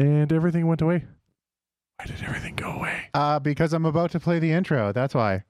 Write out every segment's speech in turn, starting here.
and everything went away. Why did everything go away? Uh, because I'm about to play the intro. That's why.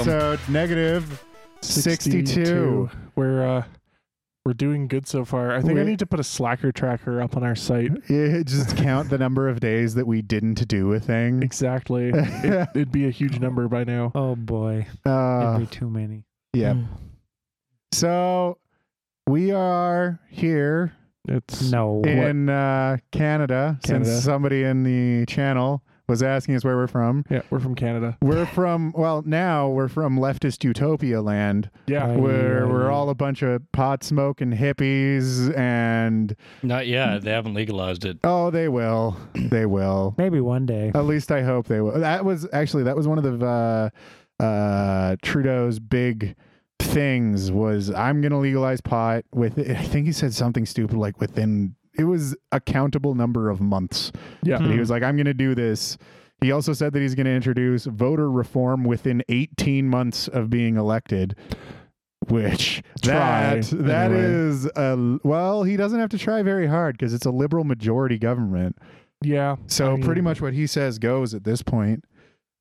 Episode negative 62. We're uh, we're doing good so far. I think I We're- need to put a Slacker tracker up on our site. Yeah, just count the number of days that we didn't do a thing. Exactly. it, it'd be a huge number by now. Oh boy, Uh, it'd be too many. yeah. Mm. So we are here It's No, in uh, Canada, Canada. since somebody in the channel was asking us where we're from. yeah, we're from Canada. We're from, well, now we're from leftist utopia land. Yeah. Right. where we're all a bunch of pot smoking hippies and Not yet. They haven't legalized it. oh they will they will maybe one day. at least i hope they will that was actually that was one of the uh uh trudeau's big things was i'm gonna legalize pot with i think he said something stupid like within it was a countable number of months Yeah. and he was like i'm gonna do this he also said that he's going to introduce voter reform within 18 months of being elected which Try, that that anyway. is a well he doesn't have to try very hard because it's a liberal majority government Yeah. so I mean, pretty much what he says goes at this point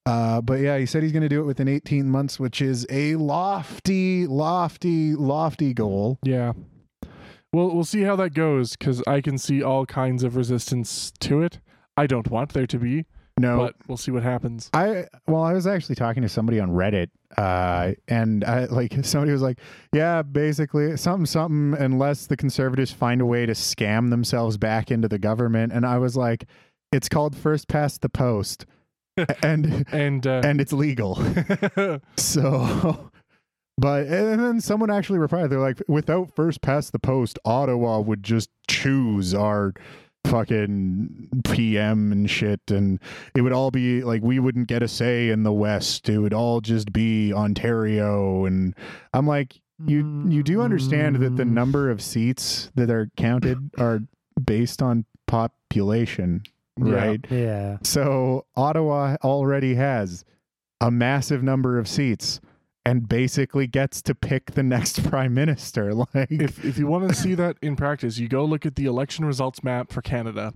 uh, but yeah he said he's going to do it within 18 months which is a lofty lofty lofty goal Yeah. Well, we'll see how that goes because I can see all kinds of resistance to it. I don't want there to be, no but we'll see what happens. I well, I was actually talking to somebody on Reddit, uh, and I like somebody was like, "Yeah, basically something, something." Unless the conservatives find a way to scam themselves back into the government, and I was like, "It's called first past the post, and And uh, and it's legal." So, but and then someone actually replied, they're like, "Without first past the post, Ottawa would just choose our." fucking PM and shit and it would all be like we wouldn't get a say in the west it would all just be Ontario and I'm like you you do understand that the Mm. number of seats that are counted are based on population Yeah. right Yeah. so Ottawa already has a massive number of seats and basically gets to pick the next prime minister like if if you want to see that in practice, you go look at the election results map for Canada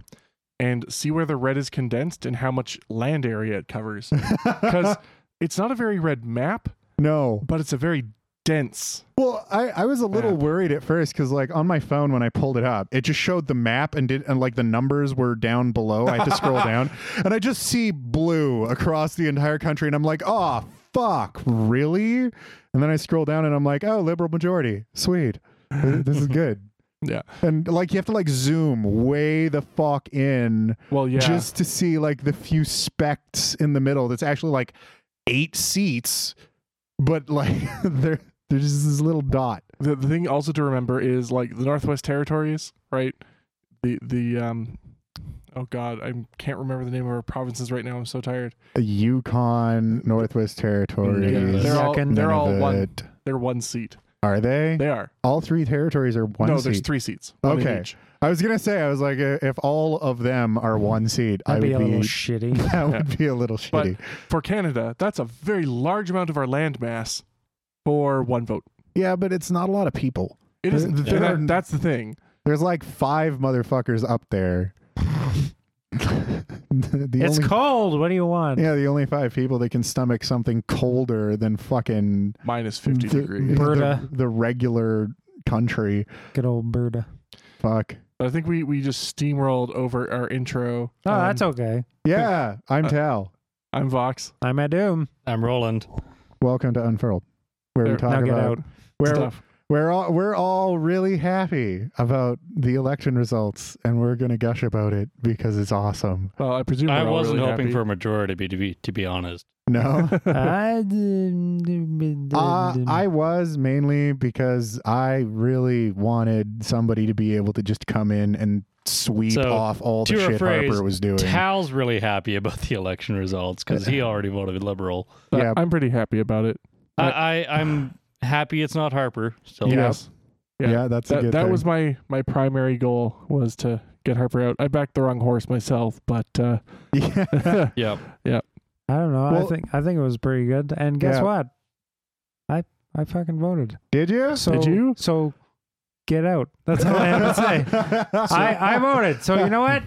and see where the red is condensed and how much land area it covers. Because it's not a very red map, no but it's a very dense. Well, I, I was a little Map. worried at first because like on my phone when I pulled it up, it just showed the map and did and like the numbers were down below. I had to scroll down and I just see blue across the entire country and I'm like, oh fuck, really? And then I scroll down and I'm like, oh, liberal majority, sweet, this is good. Yeah. And like you have to like zoom way the fuck in Well, yeah. just to see like the few specks in the middle. That's actually like eight seats, but like there there's just this little dot. the, the thing also to remember is like the Northwest Territories, right? The the um oh god, I can't remember the name of our provinces right now. I'm so tired. Yukon, Northwest Territories. Yeah, They're all they're all one Nunavut. they're one seat. Are they? They are. All three territories are one no, seat. there's three seats. Okay. I was gonna say, I was like, uh, if all of them are one seat, I That'd would be a be. little shitty. that Yeah. would be a little shitty. But- For Canada, that's a very large amount of our land mass for one vote. yeah, but it's not a lot of people. It isn't. There- And that, that's the thing. There's like five motherfuckers up there. the it's only, cold. What do you want? yeah, the only five people that can stomach something colder than fucking Minus 50 the, degrees. Berta. the, the regular country. Good old Berta. Fuck. I think we, we just steamrolled over our intro. Oh, Um, that's okay. Yeah, I'm Uh, Tal. I'm Vox. I'm at Doom. I'm Roland. Welcome to Unfurled, where we talk about out. where Stuff. We're all we're all really happy about the election results, and we're gonna gush about it because it's awesome. Well, I presume I wasn't really hoping happy. for a majority, to be to be honest. No, I, uh, I was mainly because I really wanted somebody to be able to just come in and sweep So, off all the to your shit phrase, Harper was doing. Tal's really happy about the election results because he already voted liberal. Yeah. I'm pretty happy about it. I, I I'm happy it's not Harper. So Yeah. Yes. yeah. yeah. that's a That, good that thing. was my my primary goal was to get Harper out. I backed the wrong horse myself, but uh, yeah. yeah. I don't know. I think I think it was pretty good. And guess Yeah. what? I I fucking voted. Did you? So Did you? So get out. That's all I have to say. I, I voted. So you know what?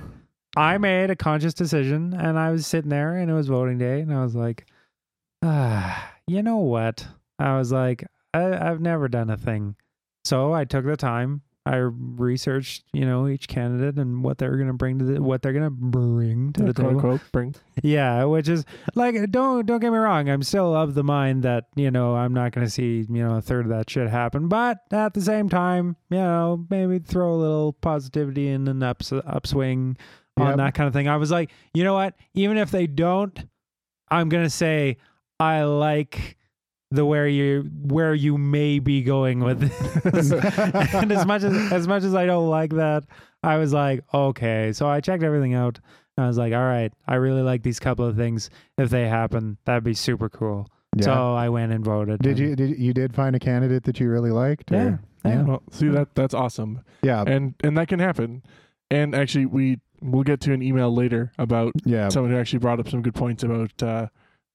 I made a conscious decision and I was sitting there and it was voting day and I was like, ah, you know what? I was like, I, I've never done a thing. So I took the time. I researched, you know, each candidate and what they're gonna bring to the what they're gonna bring to the quote table. unquote bring. Yeah, which is like don't don't get me wrong, I'm still of the mind that, you know, I'm not gonna see, you know, a third of that shit happen. But at the same time, you know, maybe throw a little positivity in an ups upswing on Yep. that kind of thing. I was like, you know what? Even if they don't, I'm gonna say I like the where you where you may be going with this. and as much as as much as I don't like that, I was like, okay. So I checked everything out. And I was like, all right, I really like these couple of things. If they happen, that'd be super cool. Yeah. So I went and voted. did and- you did you did find a candidate that you really liked? Yeah. or- Yeah. Well, see that that's awesome, Yeah. and and that can happen. And actually, we we'll get to an email later about Yeah. someone who actually brought up some good points about uh,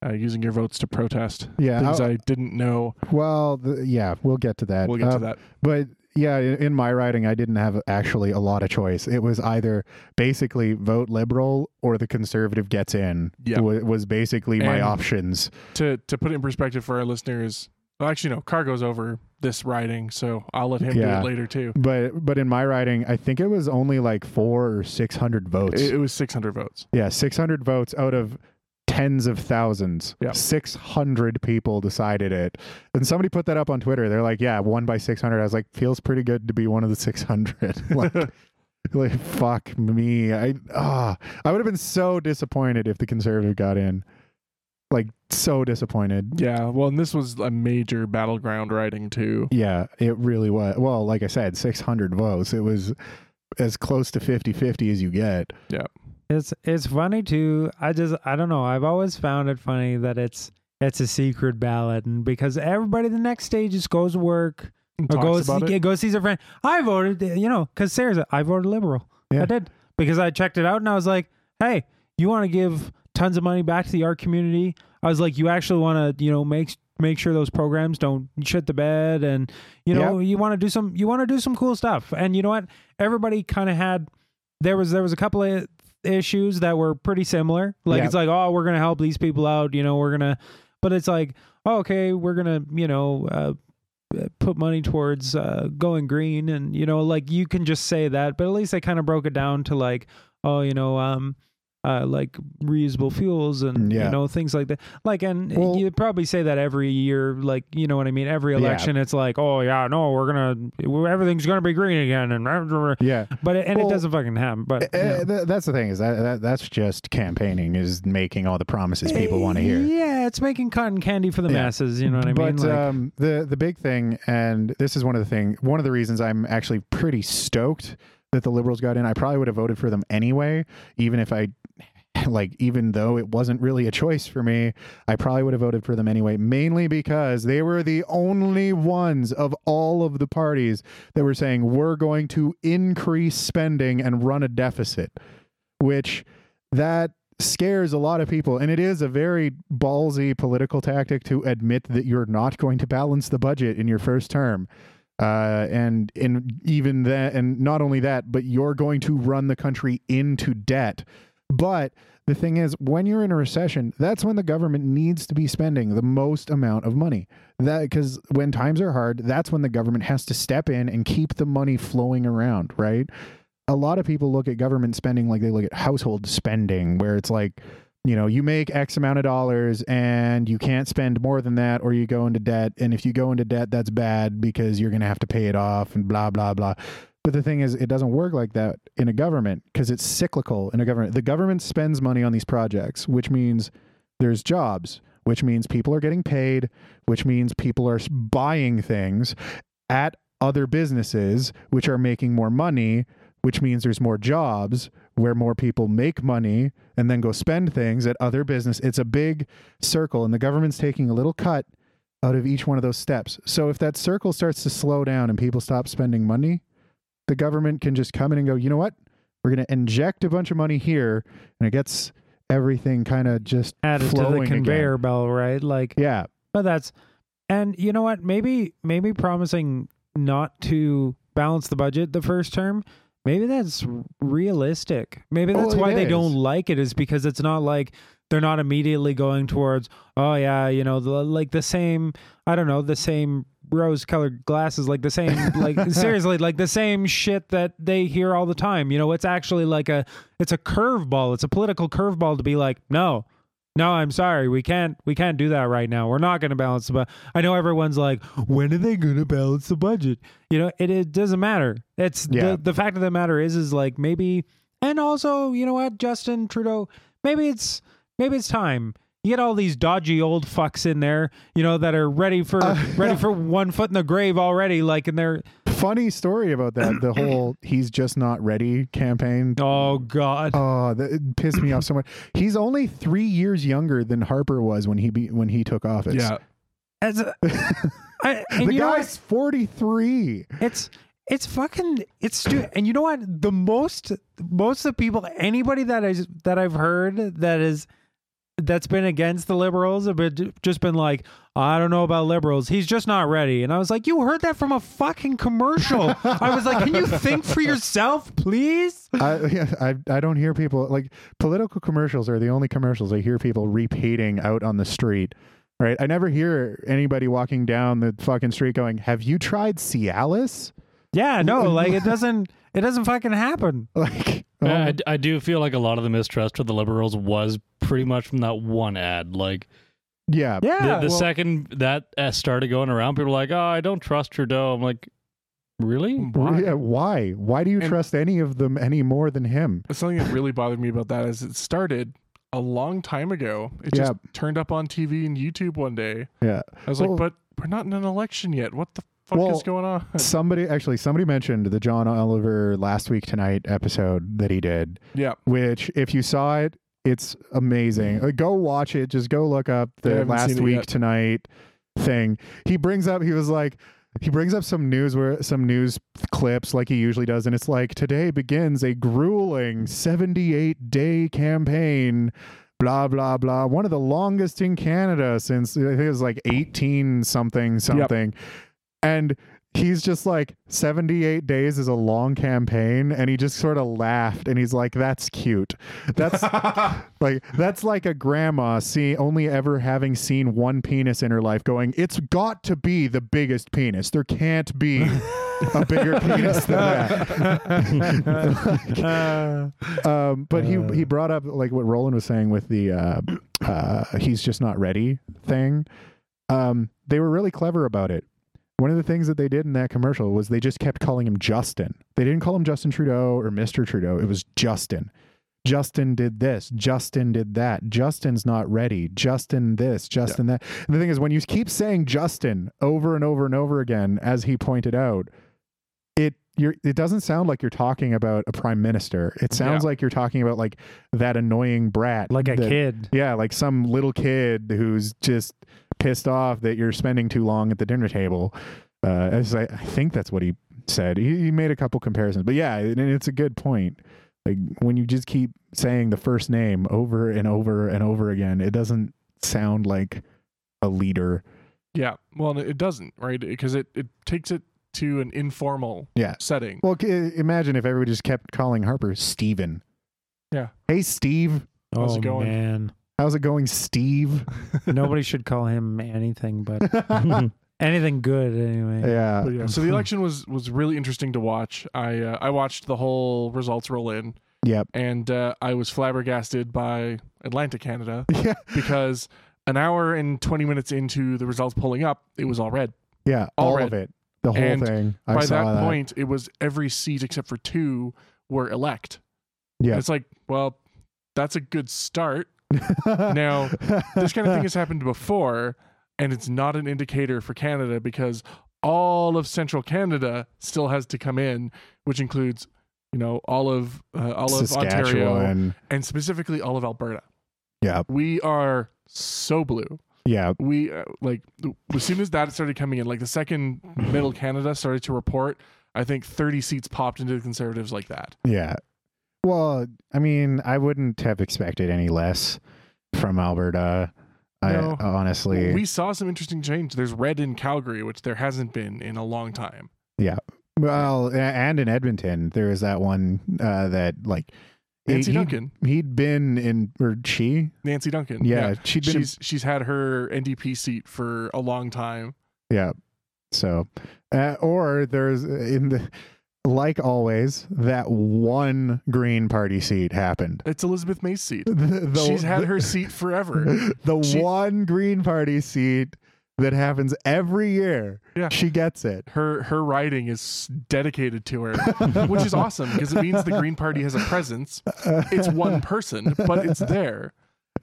uh, using your votes to protest yeah. things I- I didn't know. well, the, yeah, we'll get to that. We'll get Uh, to that. But yeah, in, my riding, I didn't have actually a lot of choice. It was either basically vote liberal or the conservative gets in. Yeah. wa- was basically my options. To to put it in perspective for our listeners, well, actually, no, Cargo's over this riding, so I'll let him do it later too. But but in my riding, I think it was only like four or six hundred votes. It, it was 600 votes. yeah, six hundred votes out of tens of thousands. Yeah. Six hundred people decided it, and somebody put that up on Twitter. They're like, "Yeah, one by six hundred. I was like, "Feels pretty good to be one of the six hundred. like, like fuck me. I ah, I would have been so disappointed if the conservative got in. Like so disappointed. Yeah, well, and this was a major battleground riding too. Yeah, it really was. Well, like I said, 600 votes. It was as close to 50-50 as you get. It's it's funny too. I just I don't know. I've always found it funny that it's it's a secret ballot, and because everybody the next stage just goes to work or goes see, it. go sees a friend. I voted, you know, because Sarah's I voted liberal. Yeah. I did because I checked it out and I was like, hey, you want to give tons of money back to the art community? I was like, you actually want to, you know, make make sure those programs don't shit the bed, and you know, you want to do some you want to do some cool stuff. And you know what? Everybody kind of had there was there was a couple of issues that were pretty similar. Like Yeah. it's like, oh, we're gonna help these people out. You know, we're gonna, but it's like, oh, okay, we're gonna, you know. Uh, put money towards uh, going green and you know like you can just say that but at least they kind of broke it down to like oh you know um uh, like reusable fuels and Yeah. you know things like that like and Well- you probably say that every year like you know what i mean every Yeah. election it's like oh yeah no we're gonna everything's gonna be green again and Yeah. but it, and Well, it doesn't fucking happen but Uh, you know. th- that's the thing is that, that that's just campaigning is making all the promises people want to hear. yeah it's making cotton candy for the Yeah. masses you know what i but mean like, um, the the big thing, and this is one of the thing, one of the reasons I'm actually pretty stoked that the liberals got in. I probably would have voted for them anyway, even if I like even though it wasn't really a choice for me i probably would have voted for them anyway mainly because they were the only ones of all of the parties that were saying we're going to increase spending and run a deficit which that scares a lot of people and it is a very ballsy political tactic to admit that you're not going to balance the budget in your first term uh, and in even that and not only that but you're going to run the country into debt. But the thing is when you're in a recession that's when the government needs to be spending the most amount of money. That because when times are hard that's when the government has to step in and keep the money flowing around right? A lot of people look at government spending like they look at household spending, where it's like you know, you make X amount of dollars and you can't spend more than that, or you go into debt. And if you go into debt, that's bad because you're going to have to pay it off and blah, blah, blah. But the thing is, it doesn't work like that in a government because it's cyclical in a government. The government spends money on these projects, which means there's jobs, which means people are getting paid, which means people are buying things at other businesses, which are making more money, which means there's more jobs where more people make money and then go spend things at other business. It's a big circle, and the government's taking a little cut out of each one of those steps. So if that circle starts to slow down and people stop spending money, the government can just come in and go, you know what? We're going to inject a bunch of money here, and it gets everything kind of just Added to the again. conveyor belt, right? Like, Yeah, but that's, and you know what? Maybe, maybe promising not to balance the budget the first term. Maybe that's realistic. Maybe oh, that's Oh, why they is. don't like it is because it's not like they're not immediately going towards, oh yeah, you know, the, like the same, I don't know, the same rose colored glasses, like the same, like seriously, like the same shit that they hear all the time. You know, it's actually like a, it's a curveball. It's a political curveball to be like, no, no, I'm sorry. We can't we can't do that right now. We're not going to balance the budget. I know everyone's like, when are they going to balance the budget? You know, it, it doesn't matter. It's Yeah. the the fact of the matter is is like maybe and also, you know what, Justin Trudeau, maybe it's maybe it's time. You get all these dodgy old fucks in there, you know, that are ready for Uh, ready for one foot in the grave already like and they're funny story about that. The whole "he's just not ready" campaign. oh god. Oh, that pissed me off so much. He's only three years younger than Harper was when he be, when he took office. Yeah. As a, I, and the you know guy's forty three. It's it's fucking it's stupid. And you know what? The most most of the people, anybody that I that I've heard that is that's been against the liberals have been just been like, I don't know about liberals. He's just not ready. And I was like, you heard that from a fucking commercial. I was like, can you think for yourself, please? I, yeah, I I don't hear people like political commercials are the only commercials I hear people repeating out on the street. Right? I never hear anybody walking down the fucking street going, "Have you tried Cialis?" Yeah, no, like it doesn't it doesn't fucking happen. Like, oh, I, I do feel like a lot of the mistrust of the liberals was pretty much from that one ad. Like yeah, Yeah. the, the well, second that started going around, people were like, "Oh, I don't trust Trudeau." I'm like, really? Why? Yeah, why? Why do you And- trust any of them any more than him? Something that really bothered me about that is it started a long time ago. It Yeah. just turned up on TV and YouTube one day. Yeah. I was Well- like, but we're not in an election yet. What the fuck Well, is going on? Somebody actually somebody mentioned the John Oliver last week tonight episode that he did, yeah. which if you saw it, it's amazing. Uh, Go watch it. Just go look up the last week yet. tonight thing. He brings up he was like he brings up some news where some news clips like he usually does and it's like today begins a grueling 78 day campaign blah blah blah one of the longest in canada since i think it was like 18 something something and he's just like 78 days is a long campaign. And he just sort of laughed and he's like that's cute. That's like that's like a grandma see only ever having seen one penis in her life going it's got to be the biggest penis. There can't be a bigger penis than that. Um, but he he brought up like what Roland was saying with the uh, uh, he's just not ready thing. Um, they were really clever about it. One of the things that they did in that commercial was they just kept calling him Justin. They didn't call him Justin Trudeau or Mr. Trudeau. It was Justin. Justin did this. Justin did that. Justin's not ready. Justin this. Justin that. And the thing is, when you keep saying Justin over and over and over again, as he pointed out, it you're it doesn't sound like you're talking about a prime minister. It sounds like you're talking about like that annoying brat, like a that- kid. Yeah, like some little kid who's just pissed off that you're spending too long at the dinner table. Uh, as I, I think that's what he said. He, he made a couple comparisons, but yeah, and it's a good point. Like when you just keep saying the first name over and over and over again, it doesn't sound like a leader. Yeah. Well, it doesn't, right? Because it, it takes it to an informal Yeah. setting. Well, c- imagine if everybody just kept calling Harper Stephen. Yeah. Hey, Steve. How's oh it going? man, How's it going, Steve? nobody should call him anything but anything good anyway. yeah. But yeah, so the election was was really interesting to watch. I uh, I watched the whole results roll in. Yep. and uh, I was flabbergasted by Atlantic Canada Yeah. because an hour and 20 minutes into the results pulling up, it was all red. Yeah. All All red. of it. The whole And thing. I By saw that, point, it was every seat except for two were elect. Yeah. And it's like, well, that's a good start. Now, This kind of thing has happened before, and it's not an indicator for Canada because all of central Canada still has to come in, which includes, you know, all of uh, all of Ontario and specifically all of Alberta. Yeah. We are so blue. Yeah. We uh, like as soon as that started coming in, like the second Middle Canada started to report, I think 30 seats popped into the Conservatives like that. Yeah. Well, I mean, I wouldn't have expected any less from Alberta. No. I honestly, We saw some interesting change. There's red in Calgary, which there hasn't been in a long time. Yeah. Well, and in Edmonton, there was that one uh, that like he- Nancy he'd- Duncan. He'd been in, or she, Nancy Duncan. yeah, she'd been, in- she's she's had her NDP seat for a long time. yeah. So, uh, or there's in the, like always, that one Green Party seat happened. It's Elizabeth May's seat. The- the- she's had the- her seat forever. the She- one Green Party seat that happens every year. Yeah. She gets it. Her her riding is dedicated to her, which is awesome because it means the Green Party has a presence. It's one person, but it's there.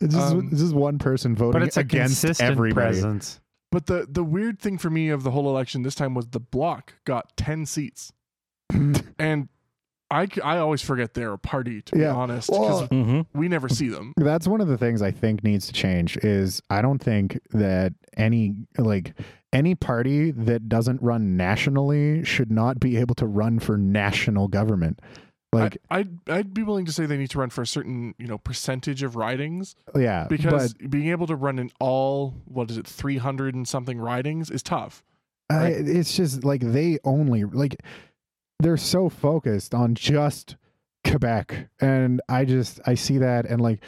It's just, Um, it's just one person voting But it's against consistent everybody. presence. But the the weird thing for me of the whole election this time was the bloc got ten seats, and I, I always forget they're a party to Yeah. be honest because Well, hmm we never see them. That's one of the things I think needs to change is I don't think that any like any party that doesn't run nationally should not be able to run for national government. Like I, I'd I'd be willing to say they need to run for a certain you know percentage of ridings yeah, because being able to run in all what is it 300 and something ridings is tough but I, it's just like they only like they're so focused on just Quebec and I just I see that and like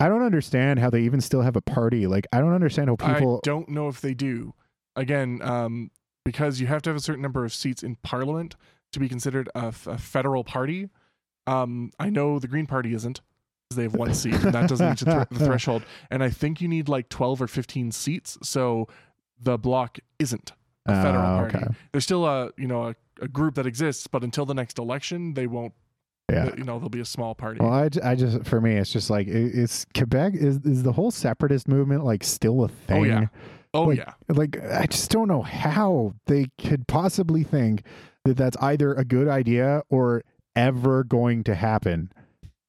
I don't understand how they even still have a party. Like I don't understand how people i don't know if they do. Again um because you have to have a certain number of seats in parliament to be considered a, f- a federal party. Um i know the green party isn't because they have one seat and that doesn't reach the, thr- the threshold. And i think you need like 12 or 15 seats so the bloc isn't a federal Oh, party. there's still a you know a, a group that exists but until the next election they won't Yeah. you know there'll be a small party Well, I, I just for me, it's just like it's Quebec is is the whole separatist movement like still a thing? Oh, yeah. oh like- yeah Like I just don't know how they could possibly think that that's either a good idea or ever going to happen.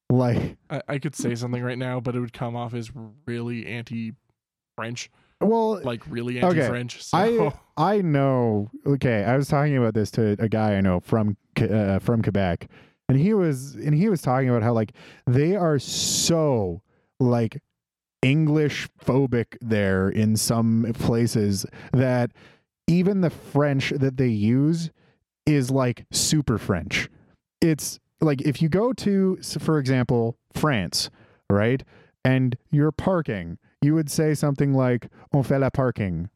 Like, I, I could say something right now, but it would come off as really anti-French, well, like really Okay. anti-French. So, I I know. Okay, I was talking about this to a guy I know from uh, from Quebec, and he was and he was talking about how like they are so like English phobic there in some places that even the French that they use is like super French. It's like if you go to, for example, France, right, and you're parking, you would say something like "on fait la parking,"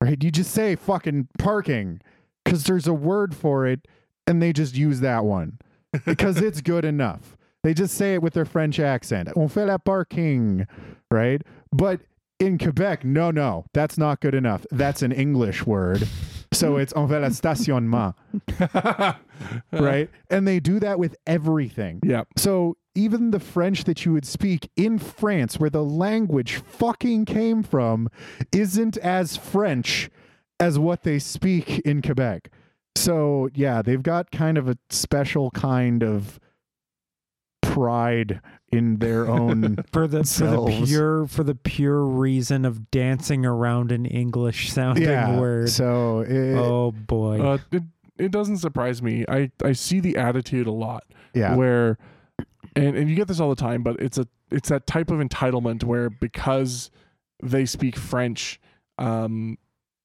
right? You just say fucking parking because there's a word for it, and they just use that one because it's good enough. They just say it with their French accent. On fait la parking, right? But in Quebec, no, no, that's not good enough. That's an English word. So it's on fait la stationnement, right? And they do that with everything. yeah, So even the French that you would speak in France, where the language fucking came from, isn't as French as what they speak in Quebec. So yeah, they've got kind of a special kind of pride in their own. for the for the pure for the pure reason of dancing around an English sounding yeah. word. So it, oh boy. uh, it it doesn't surprise me. I I see the attitude a lot yeah, where, and and you get this all the time, but it's a it's that type of entitlement where because they speak French, um,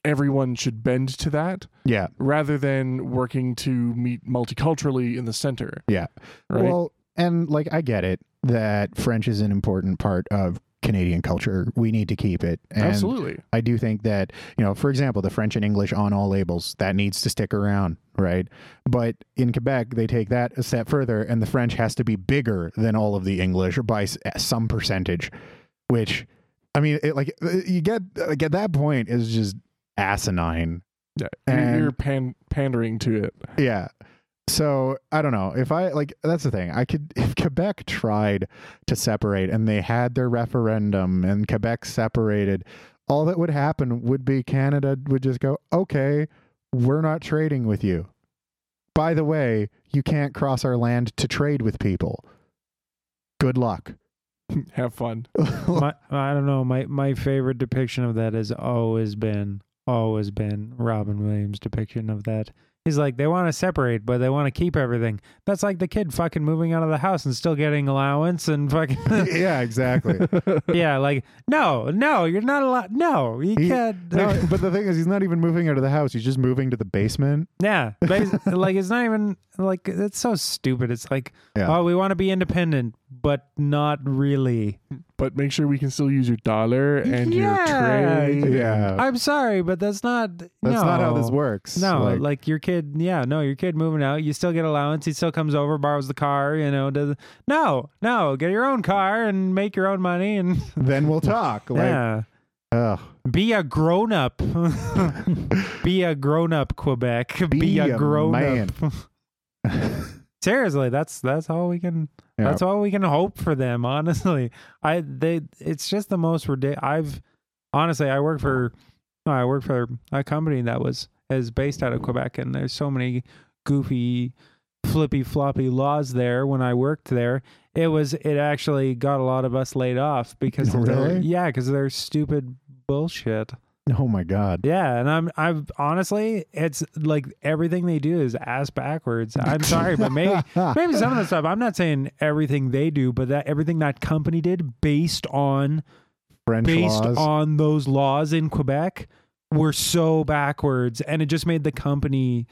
everyone should bend to that yeah, rather than working to meet multiculturally in the center. yeah. Right. Well, and like I get it that French is an important part of Canadian culture. We need to keep it. And Absolutely. I do think that, you know, for example, the French and English on all labels, that needs to stick around, right? But in Quebec, they take that a step further, and the French has to be bigger than all of the English by eh, some percentage, which, I mean, it, like, uh, you get, like, at that point, is just asinine. Yeah. You're, And- you're pan- pandering to it. Yeah. So I don't know if I like that's the thing. I could if Quebec tried to separate and they had their referendum and Quebec separated, all that would happen would be Canada would just go, "Okay, we're not trading with you." By the way, you can't cross our land to trade with people. Good luck. Have fun. my, I don't know. My my favorite depiction of that has always been always been Robin Williams' depiction of that. He's like, they want to separate, but they want to keep everything. That's like the kid fucking moving out of the house and still getting allowance and fucking yeah, exactly. yeah. Like, no, no, you're not allowed. No, you He- can't. No, but the thing is, he's not even moving out of the house. He's just moving to the basement. Yeah, bas- like it's not even like it's so stupid. It's like, Yeah. oh, we want to be independent, but not really. but make sure we can still use your dollar and Yeah. your trade. Yeah, I'm sorry, but that's not. that's not how this works. No, Like- like, your kid, yeah, no, your kid moving out, you still get allowance. He still comes over, borrows the car, you know. Does no, no, get your own car and make your own money, and then we'll talk. Like, yeah, ugh. be a grown up. be a grown up, Quebec. Be, Be a a grown man. up. Seriously, that's that's all we can. Yeah. That's all we can hope for them. Honestly, I they it's just the most ridiculous. I've honestly I work for I work for a company that was is based out of Quebec, and there's so many goofy, flippy floppy laws there. When I worked there, it was it actually got a lot of us laid off because of their, Really? yeah, because they're stupid bullshit. oh my god. Yeah, and I'm I've honestly it's like everything they do is ass backwards. I'm sorry, but maybe maybe some of the stuff I'm not saying everything they do, but that everything that company did based on French based laws. on those laws in Quebec were so backwards and it just made the company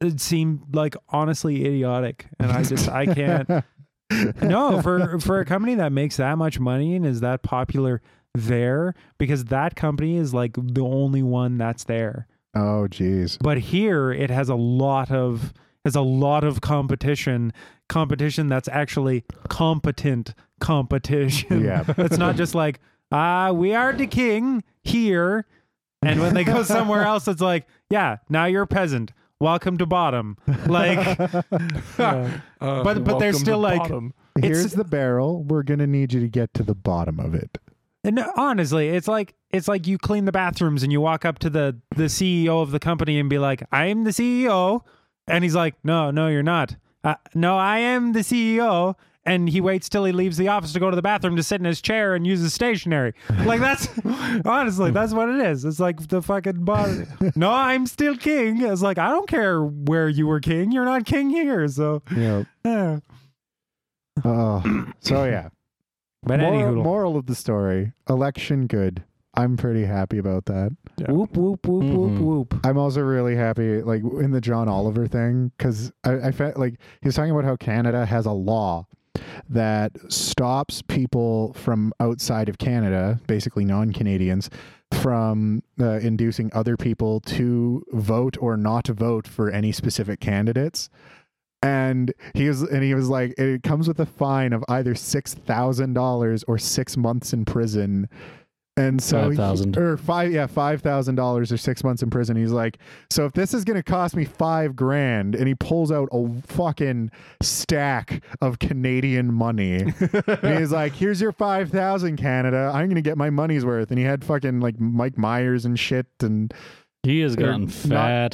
it seemed like honestly idiotic and I just I can't no for for a company that makes that much money and is that popular there because that company is like the only one that's there oh jeez. but here it has a lot of has a lot of competition competition that's actually competent competition Yeah. it's not just like ah we are the king here and when they go somewhere else it's like yeah now you're a peasant welcome to bottom like Uh, But- but they're still like- bottom. Here's it's- the barrel. We're gonna need you to get to the bottom of it. And honestly, it's like it's like you clean the bathrooms and you walk up to the the CEO of the company and be like, "I'm the CEO," and he's like, "No, no, you're not. Uh, no, I am the CEO." And he waits till he leaves the office to go to the bathroom to sit in his chair and use his stationery. Like that's honestly, that's what it is. It's like the fucking boss. no, I'm still king. It's like I don't care where you were king. You're not king here. So, eh. know. Oh. so yeah. But moral, anywho, moral of the story: election good. I'm pretty happy about that. Yeah. whoop whoop whoop whoop Mhm. whoop. I'm also really happy, like in the John Oliver thing, because I, I felt like he was talking about how Canada has a law that stops people from outside of Canada, basically non-Canadians, from uh, inducing other people to vote or not vote for any specific candidates. And he was, and he was like, it comes with a fine of either six thousand dollars or six months in prison. And so, he- 5,000. or five, yeah, five thousand dollars or six months in prison. He's like, so if this is gonna cost me five grand, and he pulls out a fucking stack of Canadian money, and he's like, here's your five thousand, Canada. I'm gonna get my money's worth. And he had fucking like Mike Myers and shit, and He has gotten not-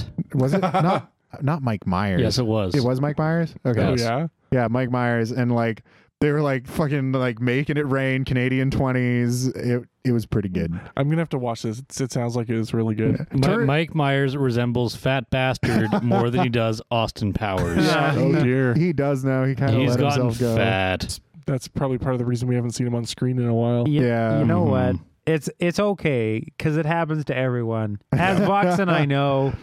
fat. was it not not Mike Myers? Yes, it was. It was Mike Myers. Okay, Oh yeah. yeah, Mike Myers, and like they were like fucking like making it rain, Canadian twenties. It it was pretty good. I'm gonna have to watch this. It sounds like it was really good. Mi- Turn- Mike Myers resembles Fat Bastard more than he does Austin Powers. Yeah. Oh dear. He does now. He kind of He's let gotten himself go. fat. That's probably part of the reason we haven't seen him on screen in a while. Y- Yeah. You know what? Mhm. It's it's okay because it happens to everyone. As Vox and I know,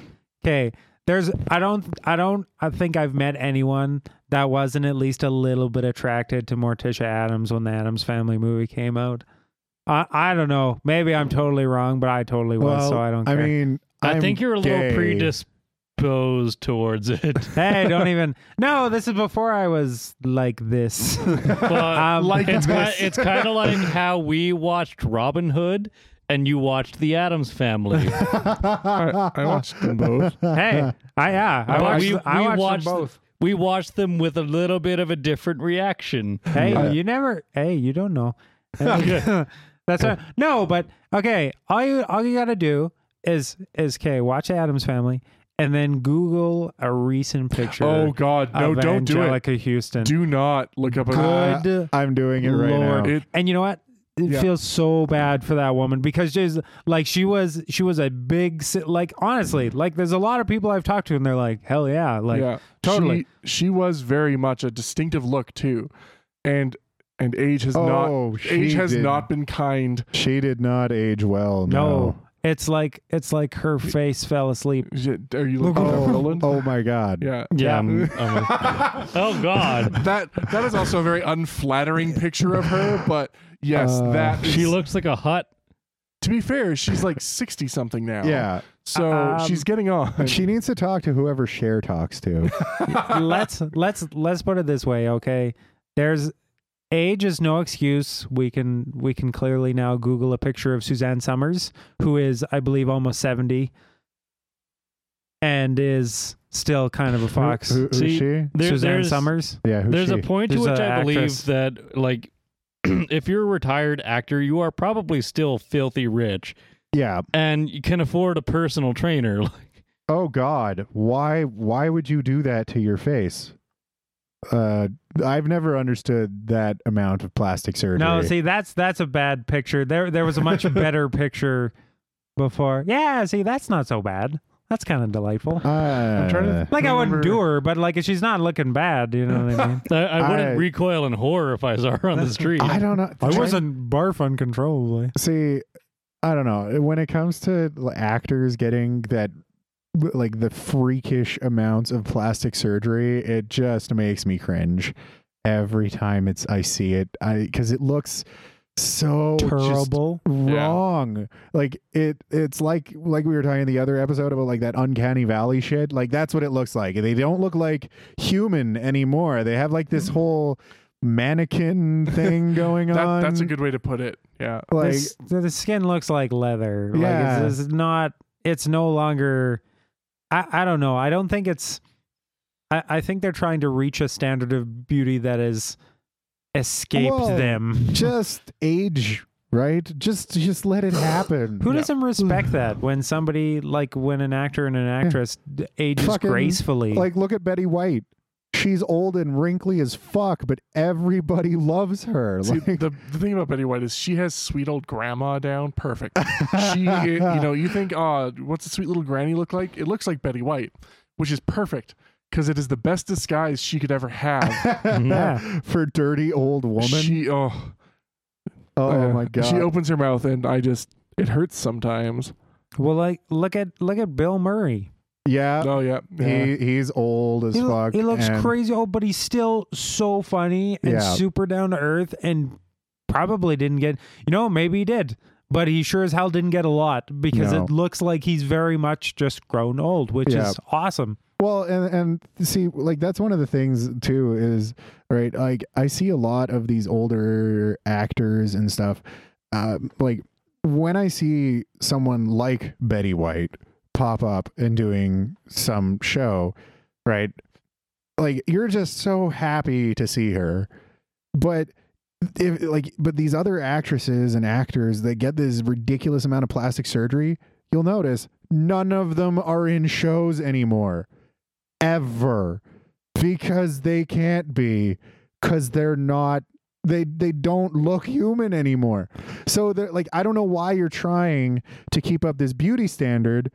okay. There's I don't I don't I think I've met anyone that wasn't at least a little bit attracted to Morticia Addams when the Addams Family movie came out. I I don't know. Maybe I'm totally wrong, but I totally was, well, so I don't I mean, I I'm think you're a little predisposed towards it. hey, don't even. No, this is before I was like this. But Um, like it's kind, this. it's kind of like how we watched Robin Hood and you watched The Addams Family. I, I watched them both. hey, I yeah, I But watched. we- I we watched, watched them both. we watched them with a little bit of a different reaction. Hey, Yeah. you never. Hey, you don't know. That's right. No, but okay. All you all you got to do is is okay. Watch Addams Family, and then Google a recent picture. Oh God, no! of Don't do it. Anjelica Huston. Do not look up a. Good I'm doing it right Lord. now. It, and you know what? It Yeah. feels so bad for that woman because she's like she was she was a big like honestly mm-hmm. like there's a lot of people I've talked to and they're like hell yeah like yeah, totally. She, she was very much a distinctive look too, and and age has not oh, she age has did, not been kind. She did not age well. no No. it's like it's like her face fell asleep Are you looking at Oh, Roland? oh my God. Yeah. Yeah. I'm- I'm- oh God. That that is also a very unflattering picture of her, but yes, Uh, that She looks like a hut. To be fair, she's like sixty something now. Yeah. so Um, she's getting on. She needs to talk to whoever Cher talks to. let's let's let's put it this way okay there's age is no excuse we can we can clearly now google a picture of suzanne somers who is i believe almost 70 and is still kind of a fox Who, who, who's See, she? There- suzanne there's, somers Yeah, who's There's she? a point to There's which a I believe that, like, if you're a retired actor, you are probably still filthy rich yeah. and you can afford a personal trainer. Like, Oh God, why? Why would you do that to your face? Uh, I've never understood that amount of plastic surgery. no see that's that's a bad picture there there was a much better picture before yeah see that's not so bad that's kind of delightful uh, I'm trying to- like i wouldn't do her but like if she's not looking bad you know what i mean I, I wouldn't I- recoil in horror if I saw her on the street. I don't know. I wasn't barf uncontrollably. See, I don't know. When it comes to l- actors getting that, like the freakish amounts of plastic surgery, it just makes me cringe every time it's I see it. I because it looks so Terrible. wrong. Like it, it's like like we were talking in the other episode about like that uncanny valley shit. Like that's what it looks like. They don't look like human anymore. They have like this mm. whole mannequin thing going that, on. that's a good way to put it. Yeah. like. This- the skin looks like leather. Yeah. Like it's, it's not. It's no longer. I I don't know. I don't think it's. I I think they're trying to reach a standard of beauty that is has escaped Well, them. just age, right? Just just let it happen. Who Yeah. doesn't respect that when somebody like when an actor and an actress d ages Fucking, gracefully? like look at Betty White. She's old and wrinkly as fuck, but everybody loves her. See, Like, the, the thing about Betty White is she has sweet old grandma down perfect. she, you know, you think, oh, what's a sweet little granny look like? It looks like Betty White, which is perfect because it is the best disguise she could ever have. Yeah. for dirty old woman. She, oh, oh uh, my god. She opens her mouth and I just, it hurts sometimes. well, like look at look at Bill Murray. yeah. Oh yeah, yeah. He he's old as He, fuck. he looks and- crazy old, but he's still so funny and Yeah. super down to earth and probably didn't get, you know, maybe he did, but he sure as hell didn't get a lot because No. it looks like he's very much just grown old, which Yeah. is awesome. Well, and and see, like that's one of the things too is right. Like I see a lot of these older actors and stuff. Uh, like when I see someone like Betty White pop up and doing some show, right? Like you're just so happy to see her, but if like, but these other actresses and actors that get this ridiculous amount of plastic surgery, you'll notice none of them are in shows anymore ever because they can't be because they're not they they don't look human anymore. So they're like i don't know why you're trying to keep up this beauty standard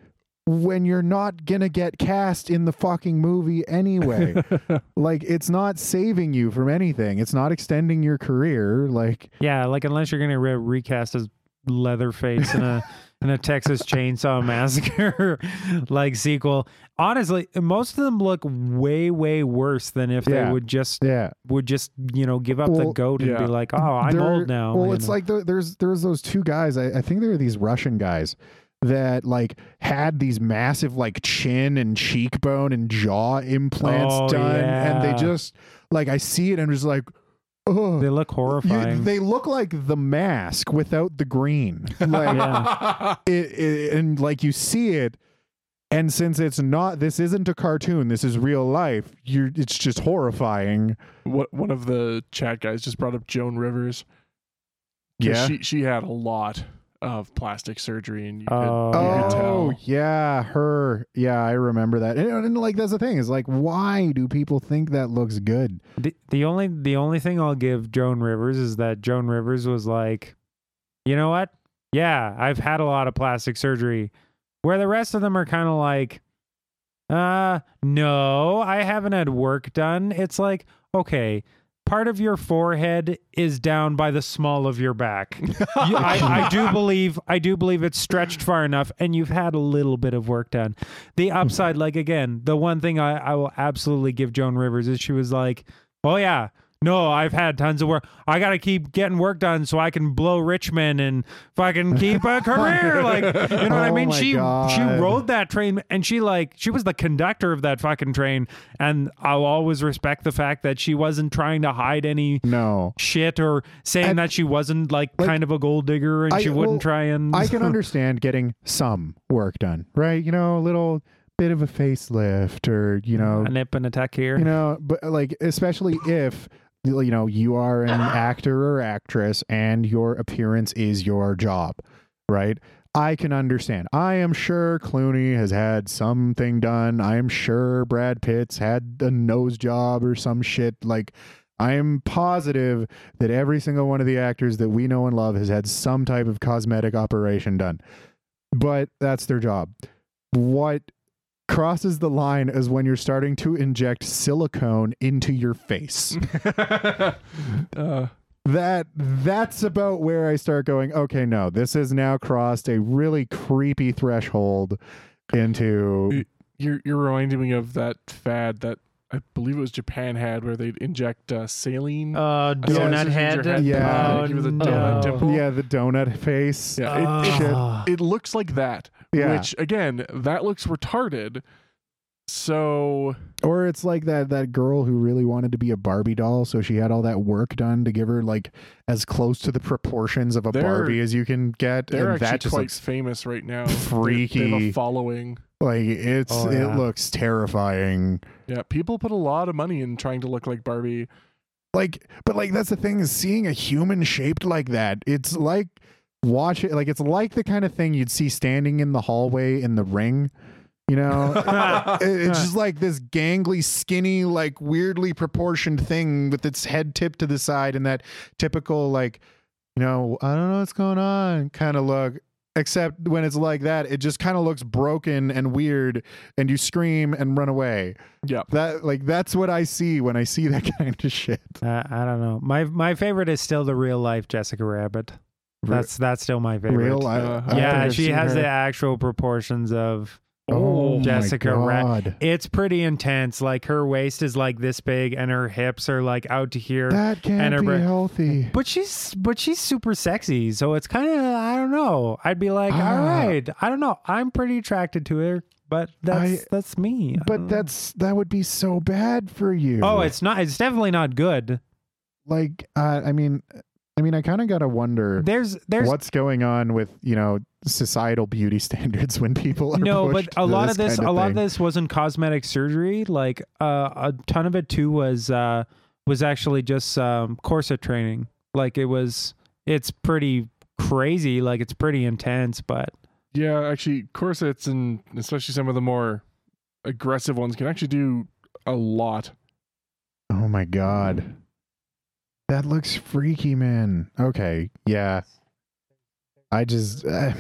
when you're not gonna get cast in the fucking movie anyway. Like it's not saving you from anything. It's not extending your career. Like Yeah, like unless you're gonna re- recast his Leatherface in a in a Texas Chainsaw Massacre like sequel. Honestly, most of them look way way worse than if Yeah. they would just Yeah. would just you know give up the goat and yeah. be like, oh, I'm There- old now. Well, it's know. like the, there's there's those two guys. I, I think they were these Russian guys that like had these massive like chin and cheekbone and jaw implants Oh, done, and they just like I see it and just like, oh, they look horrifying. they look like the mask without the green. Like Yeah. it, it, and like you see it. And since it's not, this isn't a cartoon. This is real life. You're, it's just horrifying. what one of the chat guys just brought up Joan Rivers. Yeah. she she had a lot of plastic surgery, and you could, Oh, you yeah. could Oh tell. yeah, her. Yeah, I remember that. And, and like that's the thing is like, why do people think that looks good? The, the only the only thing I'll give Joan Rivers is that Joan Rivers was like, you know what? Yeah, I've had a lot of plastic surgery. Where the rest of them are kind of like, uh, no, I haven't had work done. It's like, okay, part of your forehead is down by the small of your back. You- I, I do believe I do believe it's stretched far enough, and you've had a little bit of work done. The hmm. upside, like again, the one thing I, I will absolutely give Joan Rivers is she was like, "Oh yeah, no, I've had tons of work. I got to keep getting work done so I can blow Richmond and fucking keep a career." Like, you know what I Oh mean? She she rode that train, and she like she was the conductor of that fucking train, and I'll always respect the fact that she wasn't trying to hide any No, shit or saying And- that she wasn't like, Like, kind of a gold digger and I- she wouldn't well, try and I can understand getting some work done, right? You know, a little bit of a facelift, or you know, a nip and a tuck here. you know, but like especially if you know you are an actor or actress and your appearance is your job, right? I can understand. I am sure Clooney has had something done. I am sure Brad Pitt's had a nose job or some shit. Like, I am positive that every single one of the actors that we know and love has had some type of cosmetic operation done. But that's their job. What crosses the line is when you're starting to inject silicone into your face. uh, that that's about where I start going, okay, no, this has now crossed a really creepy threshold into you're you're reminding me of that fad that I believe it was Japan had, where they'd inject uh, saline. Uh, Yeah, donut scissors head. head, Yeah. Oh, give it a no. donut dimple. yeah, the donut face. yeah, it, Ah. it, it looks like that. Yeah. Which again, that looks retarded. So Or it's like that that girl who really wanted to be a Barbie doll, so she had all that work done to give her like as close to the proportions of a Barbie as you can get. they're and that actually just quite looks famous right now. They- They, have freaky. a following. like it's Oh, it looks terrifying. Yeah, people put a lot of money in trying to look like Barbie. like but like that's the thing is seeing a human shaped like that it's like watch it like it's like the kind of thing you'd see standing in the hallway in the ring you know It- it's just like this gangly skinny like weirdly proportioned thing with its head tipped to the side and that typical like you know i don't know what's going on kind of look except when it's like that it just kind of looks broken and weird and you scream and run away Yeah. that like that's what i see when i see that kind of shit Uh, I don't know. My my favorite is still the real life Jessica Rabbit. That's that's still my favorite. real I, Uh, I yeah, she has her. the actual proportions of. oh Jessica my Ra- God. It's pretty intense. Like her waist is like this big, and her hips are like out to here. that can't and her be bra- healthy But she's but she's super sexy, so it's kind of I don't know. I'd be like, Ah. all right, I don't know. I'm pretty attracted to her, but that's I- that's me. But don't- that's that would be so bad for you oh, it's not. It's definitely not good. like uh, i mean i mean i kind of gotta wonder There's there's what's going on with you know societal beauty standards when people are no, but a lot of this kind a lot thing. of this wasn't cosmetic surgery. Like uh, a ton of it too was uh was actually just um corset training. Like it was it's pretty crazy. Like it's pretty intense, but Yeah, actually, corsets and especially some of the more aggressive ones can actually do a lot. oh my god that looks freaky man. Okay yeah. I just uh,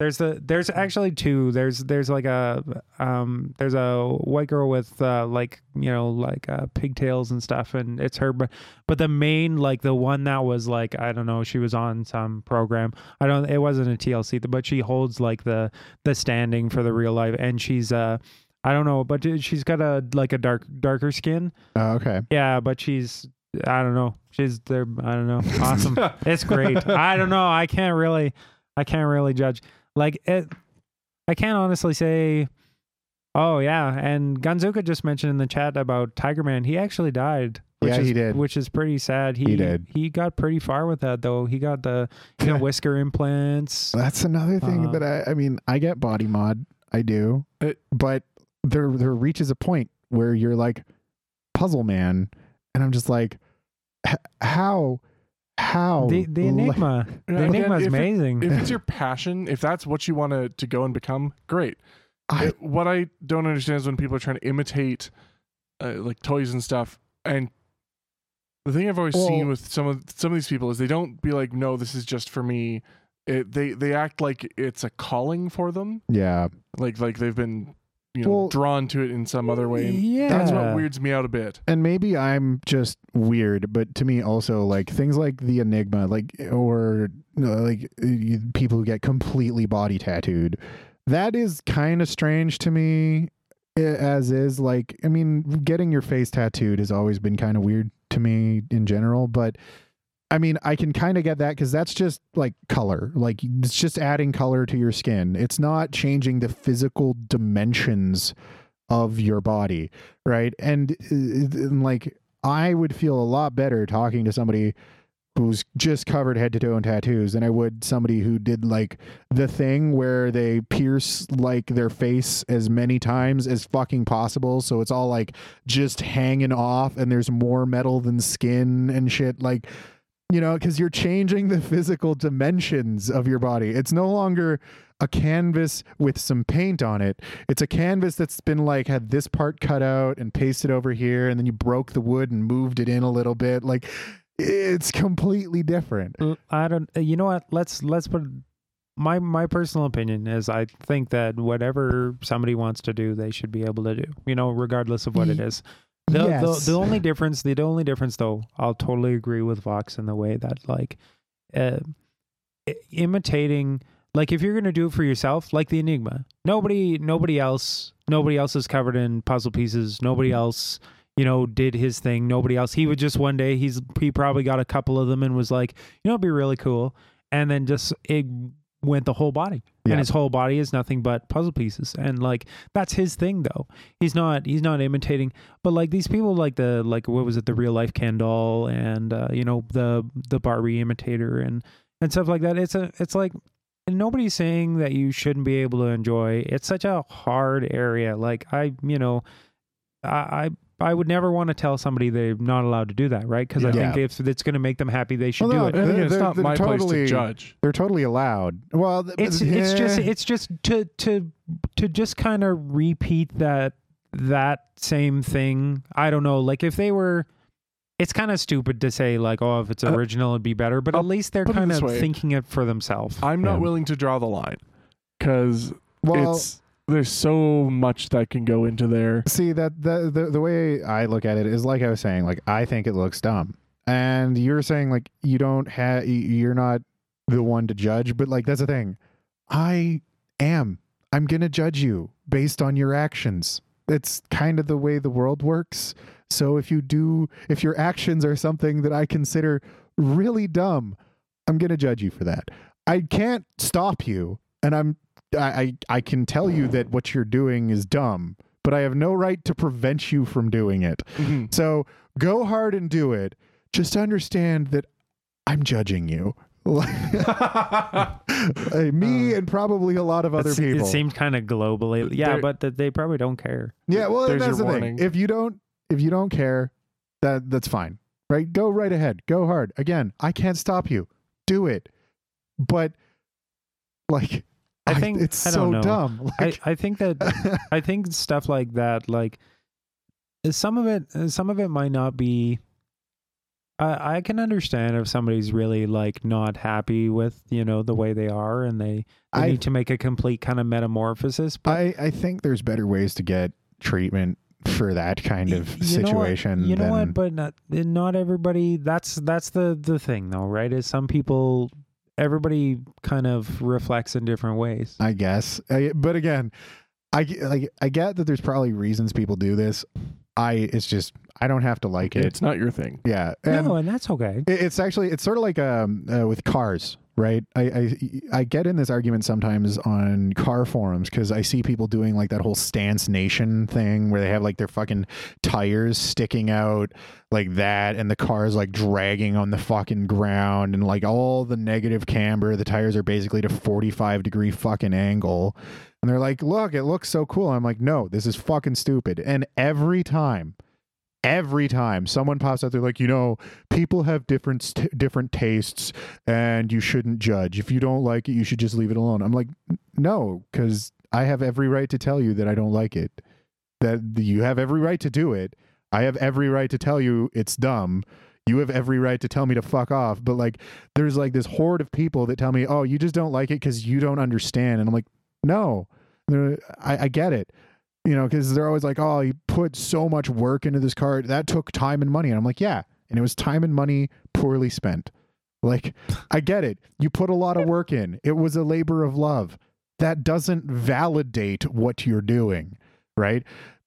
There's the there's actually two. There's there's like a um there's a white girl with uh like you know like uh pigtails and stuff and it's her but but the main like the one that was like I don't know she was on some program. I don't it wasn't a TLC but she holds like the the standing for the real life and she's uh I don't know but she's got a like a dark darker skin Oh, okay. yeah but she's I don't know she's there I don't know awesome it's great. I don't know. I can't really, I can't really judge. Like it, I can't honestly say. Oh yeah, and Gunzuka just mentioned in the chat about Tiger Man. He actually died. Which Yeah, is, he did. Which is pretty sad. He, did. He got pretty far with that though. He got the you know whisker implants. That's another thing Uh, that I, I mean, I get body mod, I do, It- but there there reaches a point where you're like puzzle man, and I'm just like, how, how The the enigma. Yeah, the enigma is if it- amazing. if it's your passion, if that's what you want to to go and become, great. I- It- what I don't understand is when people are trying to imitate uh, like toys and stuff. And the thing I've always seen with some of some of these people is they don't be like, "No, this is just for me." It, they they act like it's a calling for them, yeah, like like they've been you know Well- drawn to it in some other way. Yeah, That's what weirds me out a bit. and maybe I'm just weird, but to me also like things like the enigma, like or uh, like uh, you- people who get completely body tattooed, that is kind of strange to me. As is like, I mean, getting your face tattooed has always been kind of weird to me in general, but. I mean, I can kind of get that because that's just like color. Like, it's just adding color to your skin. It's not changing the physical dimensions of your body right and, uh, and like i would feel a lot better talking to somebody who's just covered head to toe in tattoos than i would somebody who did like the thing where they pierce like their face as many times as fucking possible so it's all like just hanging off and there's more metal than skin and shit like you know because you're changing the physical dimensions of your body it's no longer a canvas with some paint on it it's a canvas that's been like had this part cut out and pasted over here and then you broke the wood and moved it in a little bit like it's completely different I don't. uh, You know what? Let's let's put my my personal opinion is I think that whatever somebody wants to do, they should be able to do. You know, regardless of what it is. The, Yes. the the only difference, the only difference though, I'll totally agree with Vox in the way that like, uh, imitating. Like if you're gonna do it for yourself, like the Enigma, nobody nobody else nobody else is covered in puzzle pieces. Nobody else you know, did his thing. Nobody else. He would just one day he's he probably got a couple of them and was like, you know, it'd be really cool. And then just it went the whole body. Yeah. And his whole body is nothing but puzzle pieces. And like that's his thing though. He's not he's not imitating. But like these people like the like what was it, the real life doll and uh, you know, the the Barbie imitator and and stuff like that. It's a it's like and nobody's saying that you shouldn't be able to enjoy. It's such a hard area. Like I, you know, I I, I would never want to tell somebody they're not allowed to do that, right? Because I Yeah. think if it's going to make them happy, they should Well, do no, it. And again, it's They're- not they're my place totally- to judge. they're totally allowed well th- It's it's just eh, it's just to to to just kind of repeat that that same thing. I don't know. Like if they were. It's kind of stupid to say like, oh, if it's Uh, original, it'd be better. But at I'll least they're put it kind this of way. thinking it for themselves. I'm not Yeah. willing to draw the line because well it's there's so much that can go into there. See that the, the the way I look at it is like I was saying, like I think it looks dumb, and you're saying like you don't have you're not the one to judge, but like that's the thing, I am. I'm gonna judge you based on your actions. It's kind of the way the world works. So if you do, if your actions are something that I consider really dumb, I'm gonna judge you for that. I can't stop you, and I'm I, I I can tell you that what you're doing is dumb, but I have no right to prevent you from doing it. Mhm. So go hard and do it. Just understand that I'm judging you. Uh, Me and probably a lot of other It's- people. It seemed kind of globally, yeah, There- but that they probably don't care. yeah, well, There's that's the your thing. warning. If you don't, if you don't care, that that's fine, right? Go right ahead. Go hard. Again, I can't stop you. Do it. But like, I think- it's I so know. dumb. I, Like, I think that I think stuff like that, like uh, some of it, uh, some of it might not be I, I can understand if somebody's really like not happy with you know the way they are and they, they I- need to make a complete kind of metamorphosis. But I, I think there's better ways to get treatment for that kind of you know what- situation. You know what? But not not everybody. That's that's the the thing though, right? Is some people everybody kind of reflects in different ways. I guess. I, but again, I g- like I get that there's probably reasons people do this. I it's just I don't have to like it. It's not your thing. yeah, and no, and that's okay. it- it's actually it's sort of like um uh, with cars, right? I, I I get in this argument sometimes on car forums because I see people doing like that whole stance nation thing where they have like their fucking tires sticking out like that, and the car is like dragging on the fucking ground, and like all the negative camber. The tires are basically at a forty five degree fucking angle. And they're like, look, it looks so cool. I'm like, no, this is fucking stupid. And every time, every time someone pops out, they're like, you know, people have different st- different tastes, and you shouldn't judge. If you don't like it, you should just leave it alone. I'm like, no, because I have every right to tell you that I don't like it. That you have every right to do it. I have every right to tell you it's dumb. You have every right to tell me to fuck off. But like, there's like this horde of people that tell me, oh, you just don't like it because you don't understand. And I'm like, no, I, I get it. You know, because they're always like, oh, you put so much work into this car. That took time and money. And I'm like, yeah. And it was time and money poorly spent. Like, I get it. You put a lot of work in, it was a labor of love. That doesn't validate what you're doing, right?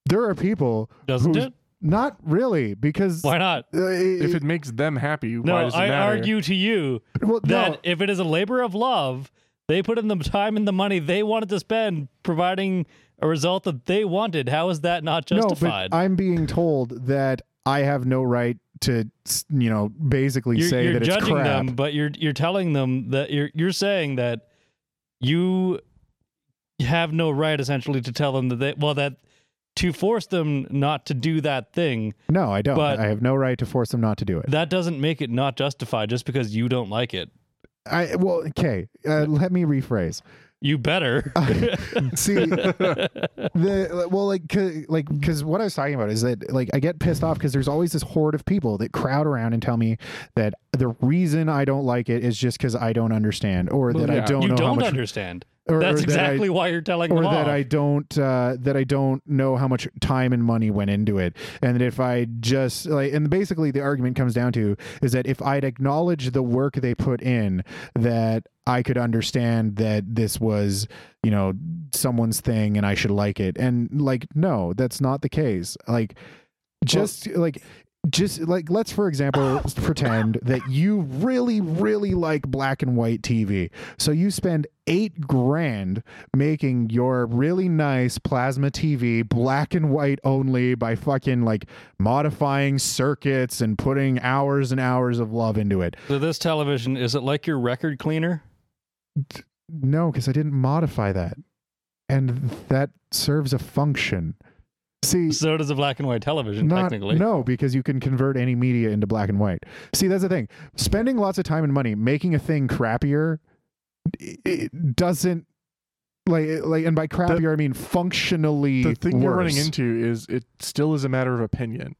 There are people, Doesn't it? not really, because Why not? uh, If it makes them happy, why No, does it I matter? argue to you well, that no, if it is a labor of love, they put in the time and the money they wanted to spend providing a result that they wanted. How is that not justified? No, but I'm being told that I have no right to, you know, basically you're say you're that it's judging crap. them, but you're you're telling them that you're you're saying that you have no right essentially to tell them that they well that to force them not to do that thing No, I don't. But- I have no right to force them not to do it. that doesn't make it not justified just because you don't like it. I well, okay. Uh, let me rephrase. You better. See, the well, like, cause, like, because what I was talking about is that, like, I get pissed off because there's always this horde of people that crowd around and tell me that the reason I don't like it is just because I don't understand, or Well, that I don't you know how don't much, understand. Or, That's or that I- exactly why you're telling or them that off. I don't uh, that I don't know how much time and money went into it, and that if I just like, and basically the argument comes down to is that if I'd acknowledge the work they put in, that I could understand that this was you know someone's thing and I should like it, and like no, that's not the case. Like just like just like let's for example pretend that you really really like black and white TV. So you spend 8 grand making your really nice plasma TV black and white only by fucking like modifying circuits and putting hours and hours of love into it. so this television is it like your record cleaner? No, cuz I didn't modify that. And that serves a function. See, So does a black and white television, Not, technically. No, because you can convert any media into black and white. See, that's the thing. Spending lots of time and money making a thing crappier it, it doesn't like like and by crappier I mean functionally the thing you're running into is it still is a matter of opinion,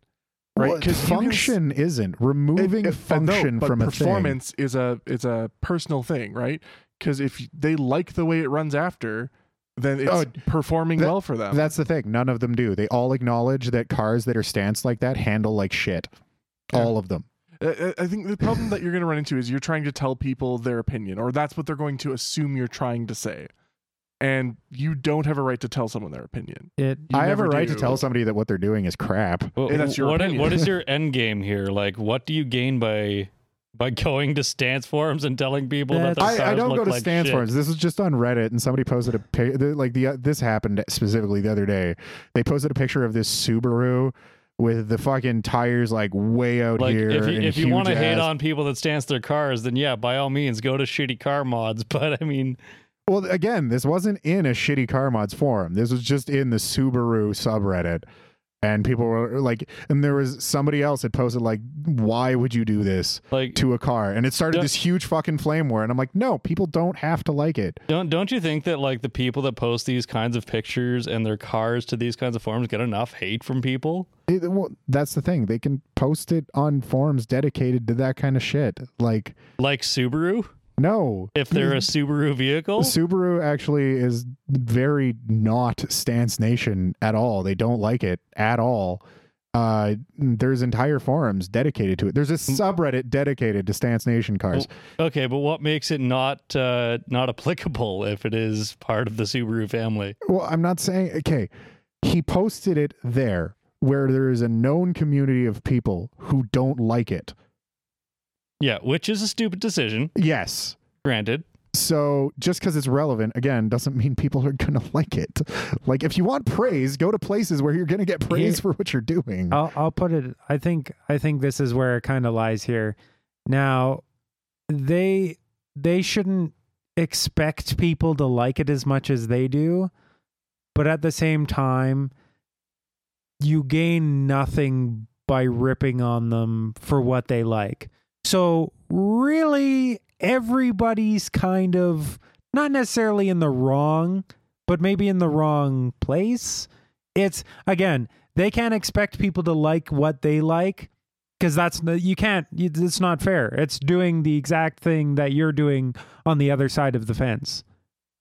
right? Well, 'Cause you can function isn't removing It- it- uh, no, function but from a thing. performance is a is a personal thing, right? Because if they like the way it runs after, then it's Oh, performing that- well for them. That's the thing. None of them do. They all acknowledge that cars that are stanced like that handle like shit. Yeah. All of them. I- I I think the problem that you're going to run into is you're trying to tell people their opinion, or that's what they're going to assume you're trying to say, and you don't have a right to tell someone their opinion. It You I have a right do. to tell somebody that what they're doing is crap. Well, Hey, that's your what, opinion. what is your end game here? Like, what do you gain by by going to stance forums and telling people that their That's- cars I, I don't look go to like stance shit? forums. This was just on Reddit, and somebody posted a pic. the- Like the uh, this happened specifically the other day. They posted a picture of this Subaru with the fucking tires like way out Like, here. if you, if you want to hate on people that stance their cars, then yeah, by all means, go to shitty car mods. But I mean, well, again, this wasn't in a shitty car mods forum. This was just in the Subaru subreddit. And people were like, and there was somebody else had posted like, "Why would you do this Like, to a car?" And it started this huge fucking flame war. And I'm like, "No, people don't have to like it." don't don't you think that like the people that post these kinds of pictures and their cars to these kinds of forums get enough hate from people? It, well, that's the thing. They can post it on forums dedicated to that kind of shit. Like, Like Subaru, no, if they're a Subaru vehicle. Subaru actually is very not Stance Nation at all. They don't like it at all. Uh, there's entire forums dedicated to it. There's a subreddit dedicated to Stance Nation cars. Okay, but what makes it not uh, not applicable if it is part of the Subaru family? Well, I'm not saying okay. He posted it there where there is a known community of people who don't like it. Yeah, which is a stupid decision. Yes. Granted, So just because it's relevant again doesn't mean people are gonna like it. Like if you want praise, go to places where you're gonna get praise Yeah. for what you're doing. I'll I'll put it. I think I think this is where it kind of lies here. Now, they they shouldn't expect people to like it as much as they do, but at the same time, you gain nothing by ripping on them for what they like. So really, everybody's kind of not necessarily in the wrong, but maybe in the wrong place. It's again, they can't expect people to like what they like because that's you can't it's not fair. It's doing the exact thing that you're doing on the other side of the fence.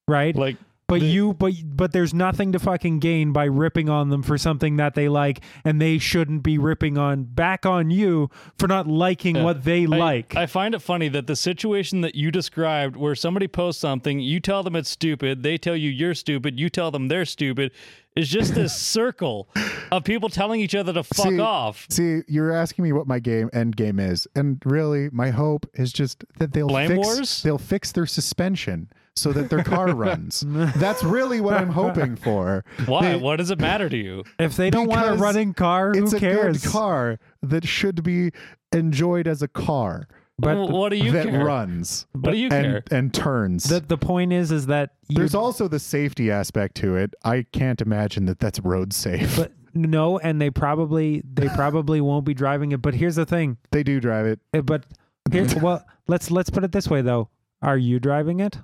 Right? Like but the- you but but there's nothing to fucking gain by ripping on them for something that they like and they shouldn't be ripping on back on you for not liking Yeah. what they I- like I find it funny that the situation that you described, where somebody posts something, you tell them it's stupid, they tell you you're stupid, you tell them they're stupid, is just this circle of people telling each other to fuck See, off. See, you're asking me what my game end game is, and really, my hope is just that they'll Flame fix Wars? they'll fix their suspension so that their car runs. That's really what I'm hoping for. Why? They- what does it matter to you? if they don't want a running car who it's a cares good car that should be enjoyed as a car but Well, what do you that care? runs What do you care? and and turns. the, the point is is that There's also the safety aspect to it. I can't imagine that that's road safe. but no and they probably they probably won't be driving it but here's the thing they do drive it. Uh, But here, well, let's let's put it this way though. Are you driving it?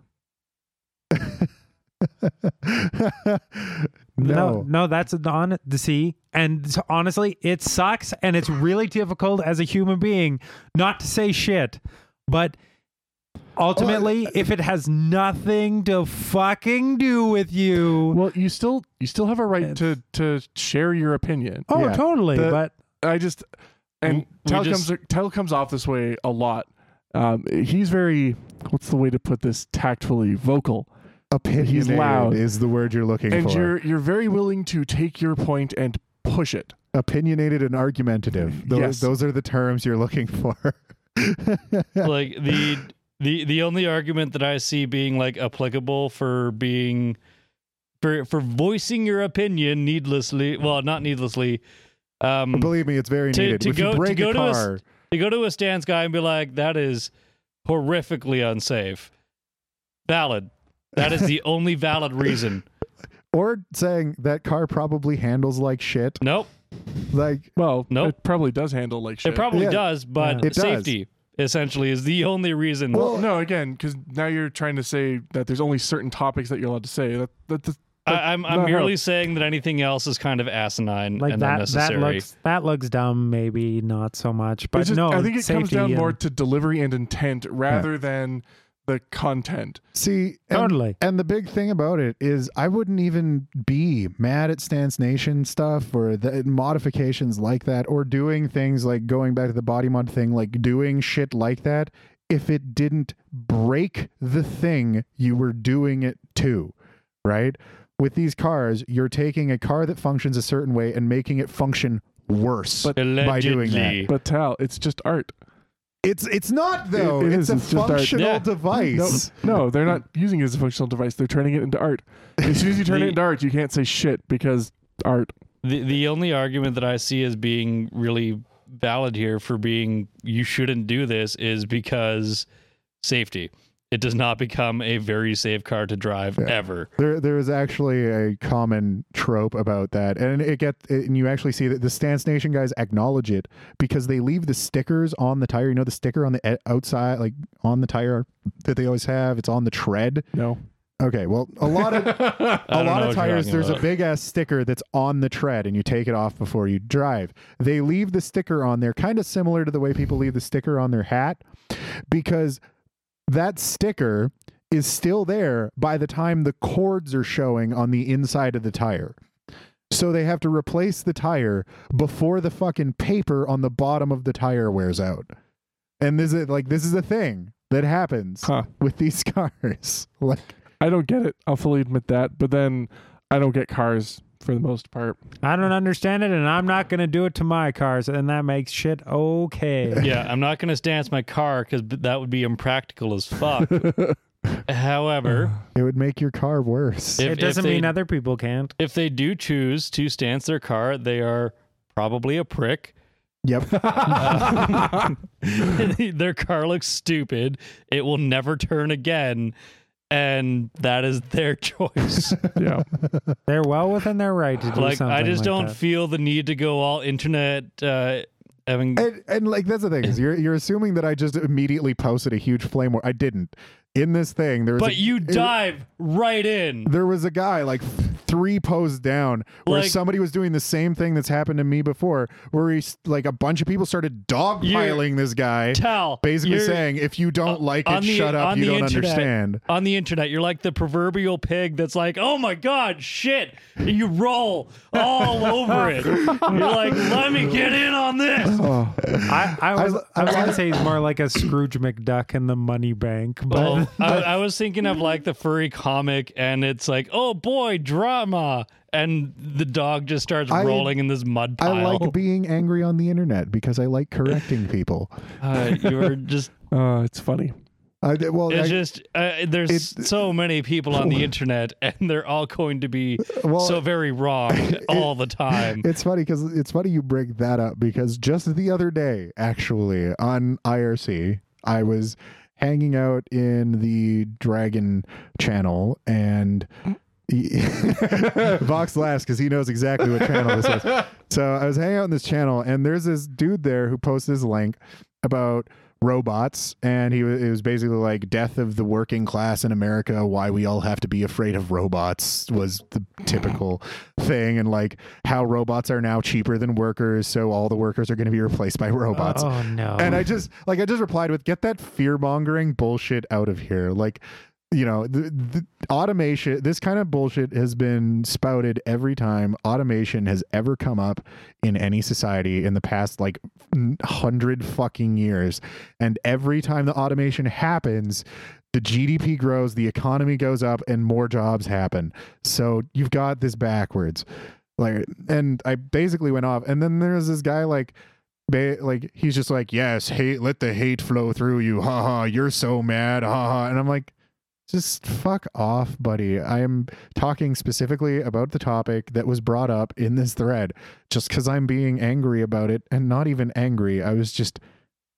no. no, that's on the see. And honestly, it sucks, and it's really difficult as a human being not to say shit. But ultimately, if it has nothing to fucking do with you, Well, you still you still have a right to to share your opinion. oh, Yeah. totally. The- but I just and just- comes Tal comes off this way a lot. Um, he's very what's the way to put this tactfully vocal, Opinionated loud. is the word you're looking and for. And you're you're very willing to take your point and push it. Opinionated and argumentative. Those, Yes. those are the terms you're looking for. like the the the only argument that I see being like applicable for being for for voicing your opinion needlessly, well, not needlessly, um, Believe me, it's very To- needed. to if go- you to break go a to a s- car, to go to a stance guy and be like, that is horrifically unsafe. Valid. That is the only valid reason. or saying that car probably handles like shit, Nope. like Well, Nope. it probably does handle like shit. It probably Yeah. does, but Yeah. It does. safety essentially is the only reason. well, no, again, because now you're trying to say that there's only certain topics that you're allowed to say. That that, that I, I'm I'm not merely how- saying that anything else is kind of asinine like and that, that unnecessary. looks that looks dumb. Maybe not so much, but it's just, no, I think it comes safety down and- more to delivery and intent rather than the content. see, and, Totally. And the big thing about it is, I wouldn't even be mad at Stance Nation stuff or the modifications like that, or doing things like going back to the body mod thing, like doing shit like that, if it didn't break the thing you were doing it to, right? With these cars, you're taking a car that functions a certain way and making it function worse But- by doing that. But Tal, it's just art. It's it's not though. It- it it's is. a It's functional Yeah. device. No, no, they're not using it as a functional device. They're turning it into art. As soon as you turn The- it into art, you can't say shit because art. The the only argument that I see as being really valid here for being you shouldn't do this is because safety. It does not become a very safe car to drive Yeah. ever. There, there is actually a common trope about that, and it get and you actually see that the Stance Nation guys acknowledge it because they leave the stickers on the tire. You know, the sticker on the e- outside, like on the tire that they always have. It's on the tread. No. Okay, well, a lot of a lot of tires, talking there's a big ass sticker that's on the tread, and you take it off before you drive. They leave the sticker on there, kind of similar to the way people leave the sticker on their hat, because that sticker is still there by the time the cords are showing on the inside of the tire. So they have to replace the tire before the fucking paper on the bottom of the tire wears out. And this is like this is a thing that happens Huh. with these cars. Like I don't get it. I'll fully admit that. But then I don't get cars for the most part. I don't understand it, and I'm not going to do it to my cars, and that makes shit okay. yeah, I'm not going to stance my car because that would be impractical as fuck. However, it would make your car worse. if, it doesn't they, mean other people can't. if they do choose to stance their car, they are probably a prick. Yep. Uh, their car looks stupid. It will never turn again. And that is their choice. yeah. They're well within their right to do like something. I just like don't that. feel the need to go all internet uh having and, and like that's the thing is you're you're assuming that I just immediately posted a huge flame war. I didn't. In this thing, there was but a, you it- dive right in. there was a guy like three posts down where Like- somebody was doing the same thing that's happened to me before, where he's like a bunch of people started dogpiling this guy, Tell basically saying, "If you don't like it, the- shut up. You don't internet. understand." on the internet, you're like the proverbial pig that's like, "Oh my god, shit!" And you roll all over it. You're like, "Let me get in on this." Oh, I, I was, I- I, was I- going to say he's more like a Scrooge McDuck in the money bank, but Well, I, I was thinking of like the furry comic, and it's like, "Oh boy, drama," and the dog just starts I- rolling in this mud pile. I like being angry on the internet because I like correcting people. uh, you're just Uh, it's funny. I, well, It's I- just uh, there's It- so many people on the internet, and they're all going to be well, so very wrong all the time. It's funny because it's funny you bring that up because just the other day, actually, on IRC, I was hanging out in the Dragon channel and. he- Vox laughs because he knows exactly what channel this is. So I was hanging out in this channel, and there's this dude there who posted his link about robots, and he was it was basically like death of the working class in America. Why we all have to be afraid of robots was the typical thing, and like how robots are now cheaper than workers, so all the workers are going to be replaced by robots. oh no. And I just like I just replied with get that fear mongering bullshit out of here. Like, you know, the, the automation. This kind of bullshit has been spouted every time automation has ever come up in any society in the past like hundred fucking years. And every time the automation happens, the GDP grows, the economy goes up, and more jobs happen. So you've got this backwards. Like, and I basically went off, and then there's this guy like like he's just like yes hate let the hate flow through you ha ha you're so mad ha ha and i'm like just fuck off buddy i am talking specifically about the topic that was brought up in this thread just because i'm being angry about it and not even angry i was just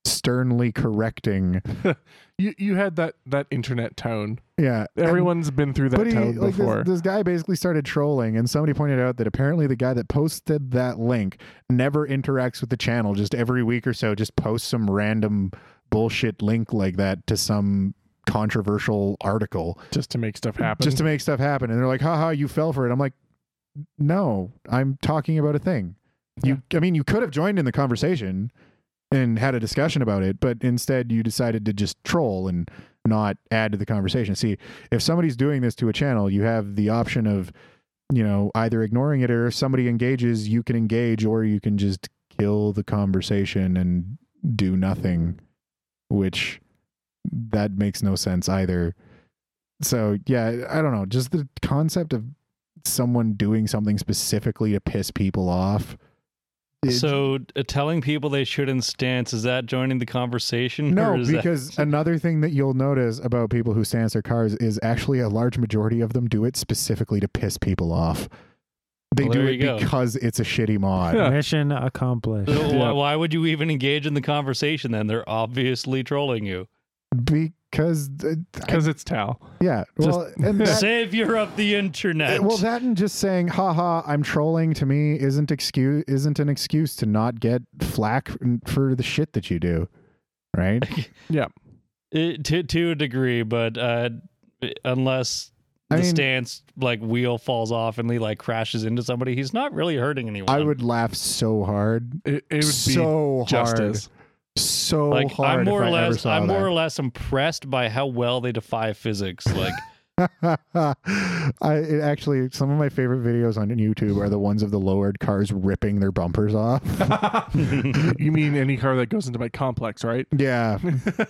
sternly correcting You you had that that internet tone. yeah and- Everyone's been through that he, tone like before. this, this guy basically started trolling, and somebody pointed out that apparently the guy that posted that link never interacts with the channel. Just every week or so, just posts some random bullshit link like that to some controversial article just to make stuff happen. just to make stuff happen. And they're like, haha, you fell for it. I'm like, no, I'm talking about a thing. You, I mean, you could have joined in the conversation and had a discussion about it, but instead you decided to just troll and not add to the conversation. See, if somebody's doing this to a channel, you have the option of, you know, either ignoring it or if somebody engages, you can engage or you can just kill the conversation and do nothing, which that makes no sense either. So, yeah, I don't know. Just the concept of someone doing something specifically to piss people off. it- So uh, telling people they shouldn't stance is that joining the conversation? no, or is that- because another thing that you'll notice about people who stance their cars is actually a large majority of them do it specifically to piss people off. They Well, do it go. because it's a shitty mod. Yeah. Mission accomplished. So why, why would you even engage in the conversation then? They're obviously trolling you. Because because it's Tal. yeah. Well, and that, Savior of the internet. well, that and just saying, "haha, I'm trolling," to me isn't excuse isn't an excuse to not get flack for the shit that you do, right? Yeah. It- to to a degree, but uh, unless I the mean- stance like wheel falls off and he like crashes into somebody, he's not really hurting anyone. I would laugh so hard, It, it would so be justice. hard, so like hard. I'm more if or less I'm that. more or less impressed by how well they defy physics. Like I it actually some of my favorite videos on YouTube are the ones of the lowered cars ripping their bumpers off. you mean any car that goes into my complex, right? yeah,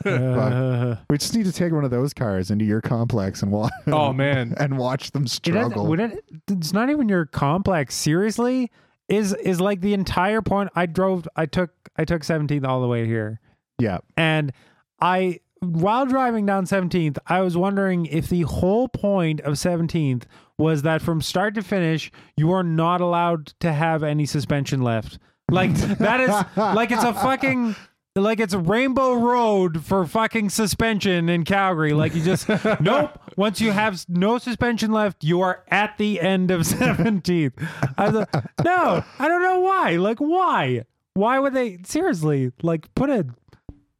Uh, we just need to take one of those cars into your complex and watch. Oh man, and watch them it doesn't- struggle. would it- it's not even your complex. Seriously, is is like the entire point. I drove. I took. I took 17th all the way here, yeah, and I while driving down 17th, I was wondering if the whole point of 17th was that from start to finish, you are not allowed to have any suspension left. Like that is like it's a fucking like it's a rainbow road for fucking suspension in Calgary. Like you just nope. Once you have no suspension left, you are at the end of 17th. I was like, no, I don't know why. Like why? Why would they seriously like put a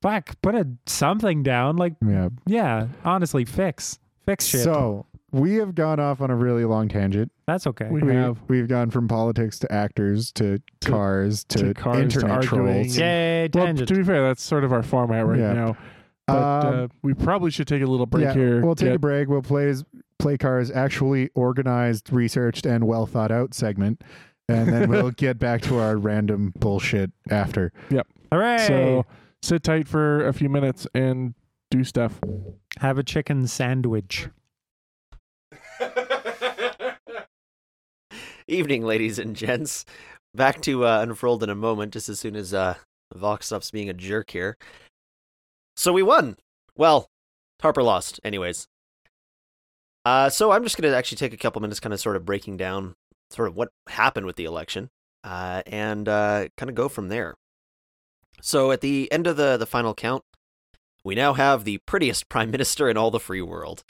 fuck put a something down? Like yeah. yeah, honestly, fix fix shit. So we have gone off on a really long tangent. That's okay. We We, have. we've gone from politics to actors to, To- cars to, to cars internet arguing. trolls. Yay, Well, tangent. to be fair, that's sort of our format right Yeah. now. But Um, uh, we probably should take a little break yeah, here. We'll take get- a break. We'll play play cars actually organized, researched, and well thought out segment, and then we'll get back to our random bullshit after. Yep. Hooray! So sit tight for a few minutes and do stuff. have a chicken sandwich. Evening, ladies and gents. Back to uh, unfurled in a moment, just as soon as uh, Vox stops being a jerk here. So we won. Well, Harper lost, anyways. Uh, so I'm just going to actually take a couple minutes, kind of sort of breaking down sort of what happened with the election, uh, and uh, kind of go from there. So at the end of the the final count, we now have the prettiest prime minister in all the free world.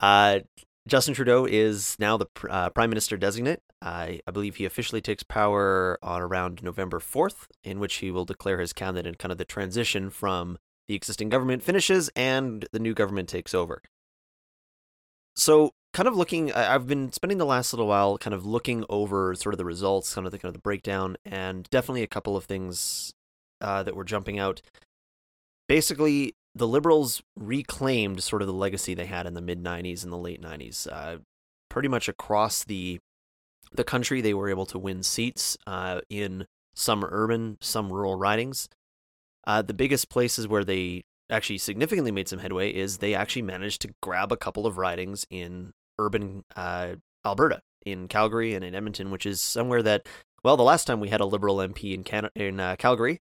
Uh, Justin Trudeau is now the uh, prime minister designate. I I believe he officially takes power on around November 4th, in which he will declare his candidate and kind of the transition from the existing government finishes and the new government takes over. So, kind of looking, I've been spending the last little while kind of looking over sort of the results, kind of the kind of the breakdown, and definitely a couple of things uh, that were jumping out. Basically, the Liberals reclaimed sort of the legacy they had in the mid 90s and the late 90s. Uh, pretty much across the the country, they were able to win seats uh, in some urban, some rural ridings. Uh, the biggest places where they actually significantly made some headway is they actually managed to grab a couple of ridings in urban uh, Alberta, in Calgary and in Edmonton, which is somewhere that, well, the last time we had a Liberal MP in Can- in uh, Calgary,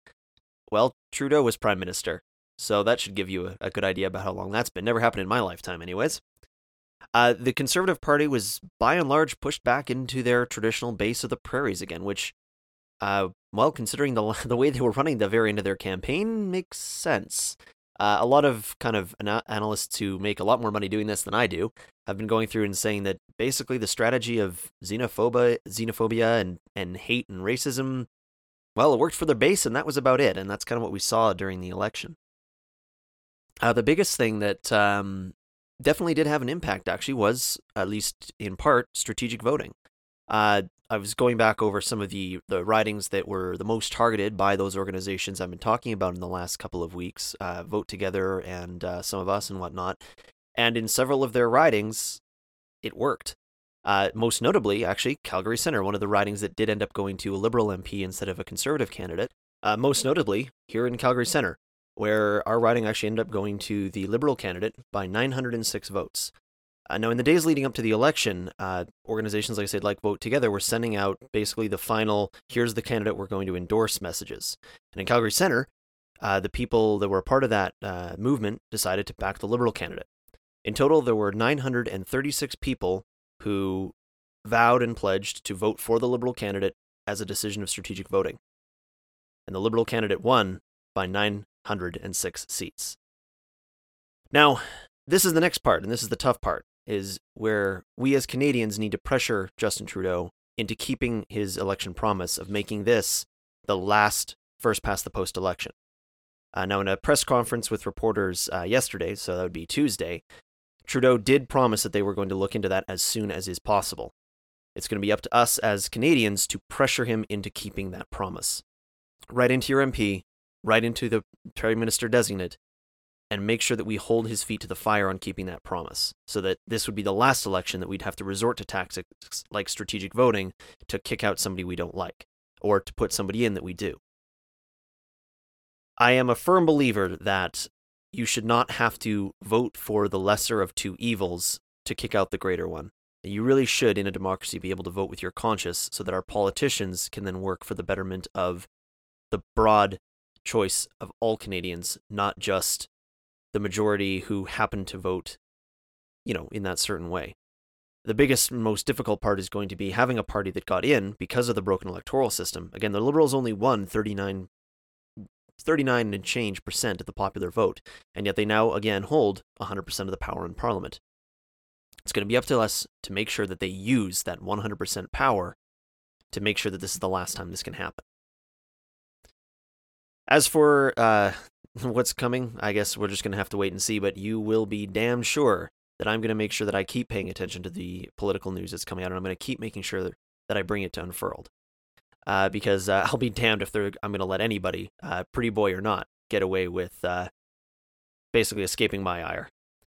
well, Trudeau was prime minister. So that should give you a, a good idea about how long that's been. Never happened in my lifetime, anyways. Uh, the Conservative Party was by and large pushed back into their traditional base of the prairies again, which, uh, well, considering the the way they were running the very end of their campaign, makes sense. Uh, a lot of kind of ana- analysts who make a lot more money doing this than I do have been going through and saying that basically the strategy of xenophobia, xenophobia, and and hate and racism, well, it worked for their base, and that was about it. And that's kind of what we saw during the election. Uh, the biggest thing that um, definitely did have an impact, actually, was at least in part strategic voting. Uh, I was going back over some of the the ridings that were the most targeted by those organizations I've been talking about in the last couple of weeks, uh, Vote Together and uh, SumOfUs and whatnot. And in several of their ridings, it worked. Uh, most notably, actually, Calgary Centre, one of the ridings that did end up going to a Liberal MP instead of a Conservative candidate. Uh, most notably, here in Calgary Centre, where our riding actually ended up going to the Liberal candidate by 906 votes. Uh, now, in the days leading up to the election, uh, organizations, like I said, like Vote Together, were sending out basically the final, here's the candidate we're going to endorse messages. And in Calgary Centre, uh, the people that were a part of that uh, movement decided to back the Liberal candidate. In total, there were 936 people who vowed and pledged to vote for the Liberal candidate as a decision of strategic voting. And the Liberal candidate won by 906 seats. Now, this is the next part, and this is the tough part, is where we as Canadians need to pressure Justin Trudeau into keeping his election promise of making this the last first past the post election. Uh, now, in a press conference with reporters uh, yesterday, so that would be Tuesday, Trudeau did promise that they were going to look into that as soon as is possible. It's going to be up to us as Canadians to pressure him into keeping that promise. Write into your MP, write into the Prime Minister designate, and make sure that we hold his feet to the fire on keeping that promise so that this would be the last election that we'd have to resort to tactics like strategic voting to kick out somebody we don't like or to put somebody in that we do. I am a firm believer that you should not have to vote for the lesser of two evils to kick out the greater one. You really should, in a democracy, be able to vote with your conscience so that our politicians can then work for the betterment of the broad choice of all Canadians, not just the majority who happen to vote, you know, in that certain way. The biggest, most difficult part is going to be having a party that got in because of the broken electoral system. Again, the Liberals only won 39 39 and change percent of the popular vote, and yet they now again hold 100% of the power in Parliament. It's going to be up to us to make sure that they use that 100% power to make sure that this is the last time this can happen. As for uh, what's coming, I guess we're just going to have to wait and see, but you will be damn sure that I'm going to make sure that I keep paying attention to the political news that's coming out, and I'm going to keep making sure that, I bring it to Unfurled uh, because uh, I'll be damned if I'm going to let anybody, uh, pretty boy or not, get away with uh, basically escaping my ire.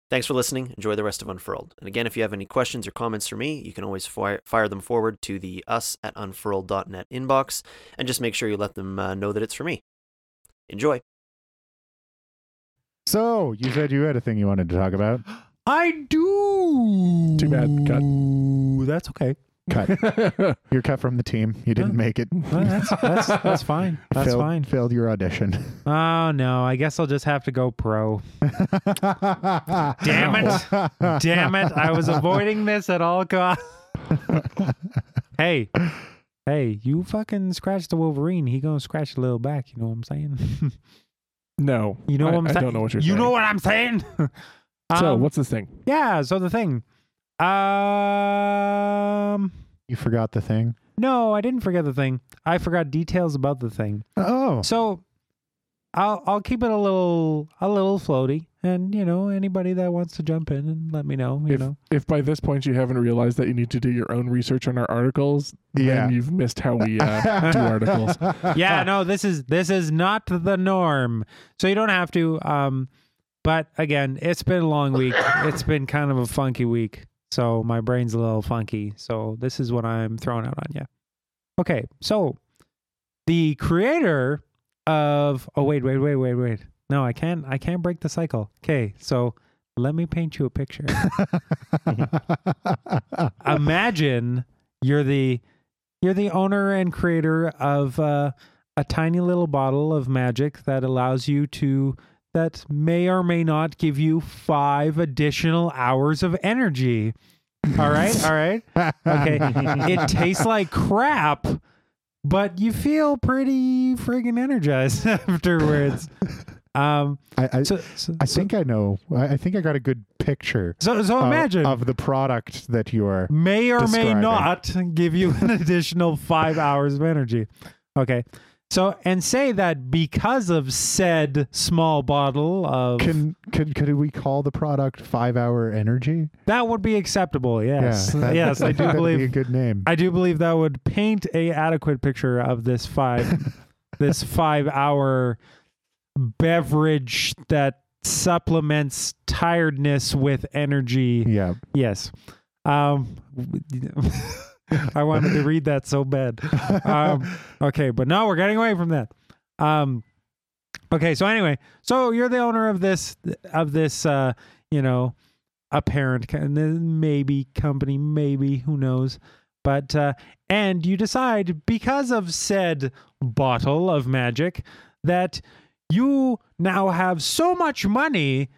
Thanks for listening. Enjoy the rest of Unfurled. And again, if you have any questions or comments for me, you can always fire, fire them forward to the us at unfurled.net inbox and just make sure you let them uh, know that it's for me. Enjoy. So, you said you had a thing you wanted to talk about. I do. Too bad. Cut. That's okay. Cut. You're cut from the team. You didn't Huh. make it. Well, that's, that's that's fine. That's failed, fine. Failed your audition. Oh no, I guess I'll just have to go pro. Damn it. Damn it! I was avoiding this at all costs. hey, hey, you fucking scratch the Wolverine. He gonna scratch a little back. You know what I'm saying? No. You know I, what I'm I saying? don't know what you're you saying. You know what I'm saying? So, Um, what's this thing? Yeah. So the thing. Um. you forgot the thing. No, I didn't forget the thing. I forgot details about the thing. Oh. So I'll I'll keep it a little a little floaty, and you know anybody that wants to jump in and let me know. You If, know, if by this point you haven't realized that you need to do your own research on our articles, Yeah. then you've missed how we uh, do articles. yeah, no, this is this is not the norm. So you don't have to. Um, but again, it's been a long week. It's been kind of a funky week. So my brain's a little funky. So this is what I'm throwing out on you. Okay, so the creator of oh wait wait wait wait wait no I can't I can't break the cycle. Okay, so let me paint you a picture. Imagine you're the you're the owner and creator of uh, a tiny little bottle of magic that allows you to that may or may not give you five additional hours of energy. All right, all right. Okay. It tastes like crap, but you feel pretty friggin' energized afterwards. Um, I, I, so, so, I think I know. I, I think I got a good picture so, so of- imagine of, the product that you are. may or may not give you an additional five hours of energy. Okay. So, and say that because of said small bottle of Can could could we call the product Five Hour Energy? that would be acceptable. Yes. that- yes, I do that'd be a good name. I do believe that would paint a adequate picture of this five this five hour beverage that supplements tiredness with energy. yeah. Yes. Um I wanted to read that so bad. Um okay, but no, we're getting away from that. Um okay, so anyway, so you're the owner of this of this uh, you know, apparent maybe company, maybe who knows. But uh and you decide because of said bottle of magic that you now have so much money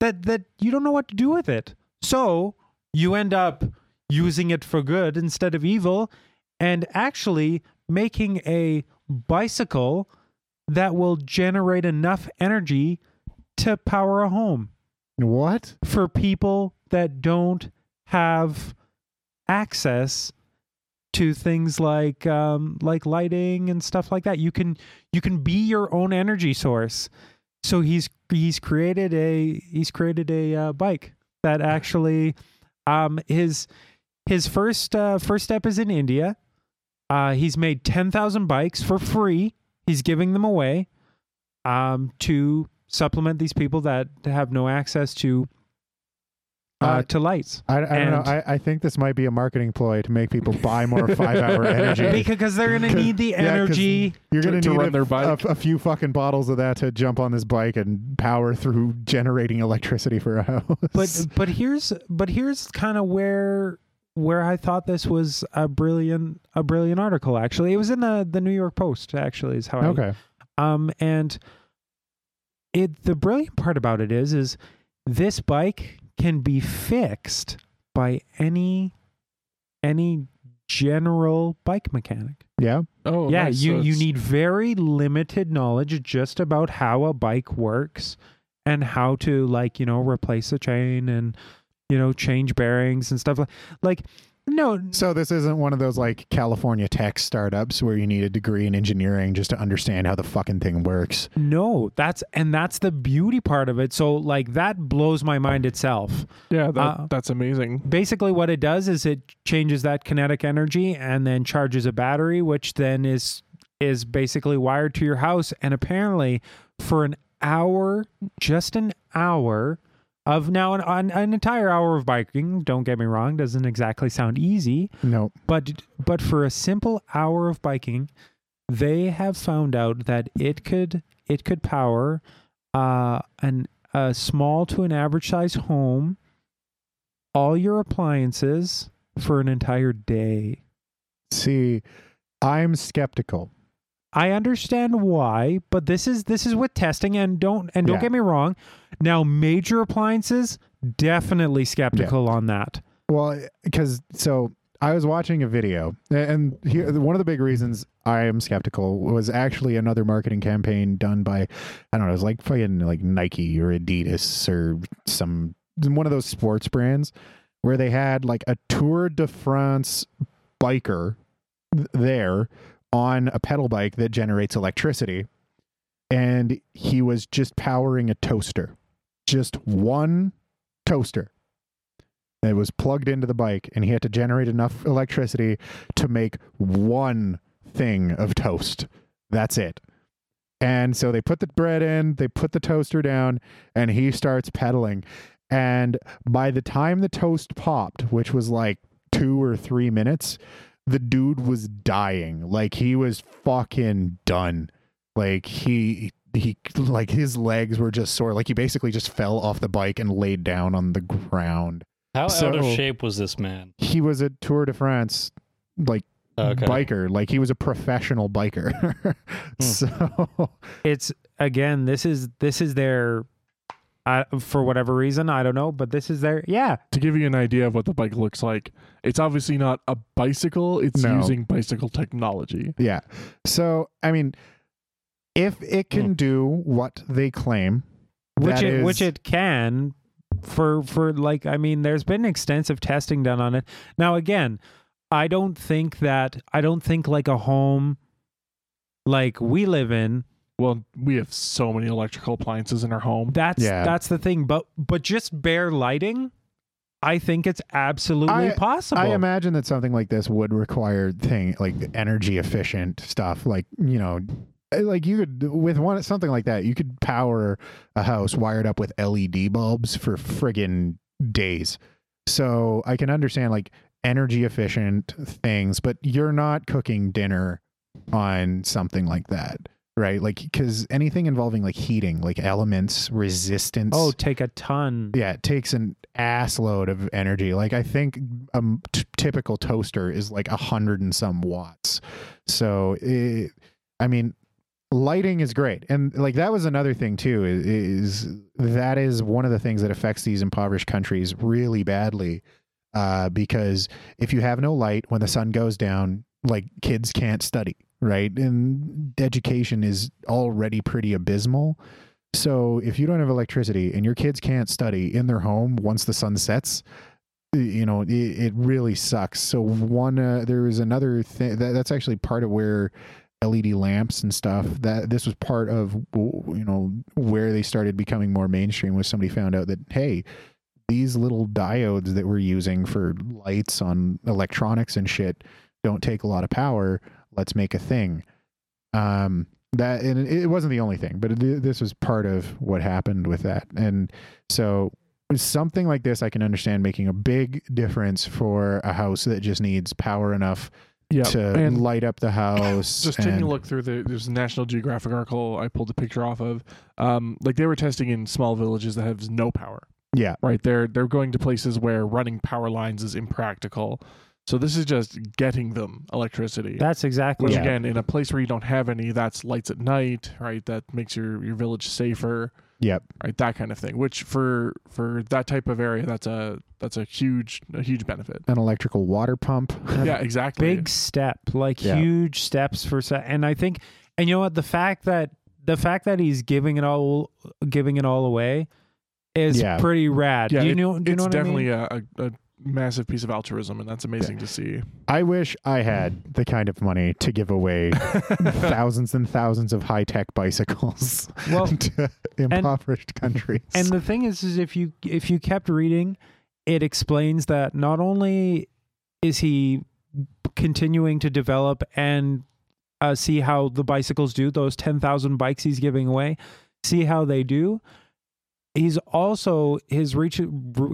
that that you don't know what to do with it. So you end up using it for good instead of evil and actually making a bicycle that will generate enough energy to power a home. What? for people that don't have access to things like um, like lighting and stuff like that. You can you can be your own energy source. So he's he's created a he's created a uh, bike that actually um, his his first uh, first step is in India. Uh, he's made ten thousand bikes for free. He's giving them away um, to supplement these people that have no access to uh, Uh, to lights. I, I don't know. I, I think this might be a marketing ploy to make people buy more five hour energy. because they're going to need the Yeah, 'cause energy. You're to- going to need run a, their bike. A, a few fucking bottles of that to jump on this bike and power through generating electricity for a house. But but here's but here's kind of where where I thought this was a brilliant a brilliant article. Actually, it was in the the New York Post. Actually, is how I okay, Um, and it the brilliant part about it is is this bike can be fixed by any any general bike mechanic. yeah, Oh, yeah, nice. you So you need very limited knowledge just about how a bike works and how to like, you know, replace a chain and you know, change bearings and stuff like like no, So this isn't one of those like California tech startups where you need a degree in engineering just to understand how the fucking thing works. no, that's and that's the beauty part of it. So like that blows my mind itself. Yeah, that, uh, that's amazing. basically what it does is it changes that kinetic energy and then charges a battery which then is is basically wired to your house and apparently for an hour just an hour of now an, an, an entire hour of biking don't get me wrong doesn't exactly sound easy. No, but but for a simple hour of biking they have found out that it could it could power uh an a small to an average size home all your appliances for an entire day. See, I'm skeptical. I understand why, but this is this is with testing and don't and don't Yeah. get me wrong. Now major appliances definitely skeptical on that. Well, because so I was watching a video, and here one of the big reasons I am skeptical was actually another marketing campaign done by I don't know, it was like fucking like Nike or Adidas or some one of those sports brands where they had like a Tour de France biker there on a pedal bike that generates electricity, and he was just powering a toaster, just one toaster. It was plugged into the bike, and he had to generate enough electricity to make one thing of toast. That's it. And so they put the bread in, they put the toaster down, and he starts pedaling. And by the time the toast popped, which was like two or three minutes, the dude was dying. Like he was fucking done. Like he he like his legs were just sore. Like he basically just fell off the bike and laid down on the ground. How out of shape was this man? He was a Tour de France like Okay. biker. Like he was a professional biker. Hmm. so It's again, this is this is their uh, for whatever reason, I don't know, but this is their yeah. To give you an idea of what the bike looks like, it's obviously not a bicycle. It's No. using bicycle technology. yeah. So I mean, if it can do what they claim, which it is- which it can for for like I mean there's been extensive testing done on it. Now again, I don't think that I don't think like a home like we live in Well, we have so many electrical appliances in our home. that's Yeah. that's the thing but but just bare lighting I think it's absolutely I- possible. I imagine that something like this would require thing like energy efficient stuff. Like you know, eh, like you could with one something like that, you could power a house wired up with LED bulbs for friggin' days. So I can understand like energy efficient things, but you're not cooking dinner on something like that. Right, like because anything involving like heating, like elements, resistance. oh, take a ton. Yeah, it takes an ass load of energy. Like I think a m- t- typical toaster is like a hundred and some watts. So it, I mean, lighting is great, and like that was another thing too. Is, is that is one of the things that affects these impoverished countries really badly, uh, because if you have no light when the sun goes down, like kids can't study, right? And education is already pretty abysmal. So if you don't have electricity and your kids can't study in their home once the sun sets, you know it, it really sucks. So one uh, another thing that, that's actually part of where LED lamps and stuff that this was part of you know where they started becoming more mainstream was somebody found out that hey these little diodes that we're using for lights on electronics and shit don't take a lot of power let's make a thing um that and it wasn't the only thing but it, this was part of what happened with that and so with something like this i can understand making a big difference for a house that just needs power enough Yeah, to and light up the house just taking and- a look through the there's a National Geographic article I pulled a picture off of. Um, like they were testing in small villages that have no power. yeah Right, they're they're going to places where running power lines is impractical. So this is just getting them electricity. That's exactly Which Yeah. again, in a place where you don't have any, that's lights at night, right? That makes your your village safer, yep right? That kind of thing. Which for for that type of area, that's a that's a huge a huge benefit. an electrical water pump Yeah, exactly. big step, like Yeah. huge steps for se- and I think and you know what the fact that the fact that he's giving it all giving it all away is Yeah. pretty rad. Yeah, do you it- know do you it's know what I mean? definitely a, a, a massive piece of altruism, and that's amazing to see. I wish I had the kind of money to give away thousands and thousands of high tech bicycles Well, to impoverished countries. And the thing is, is if you if you kept reading, it explains that not only is he continuing to develop and uh, see how the bicycles do those ten thousand bikes he's giving away, see how they do. He's also his reach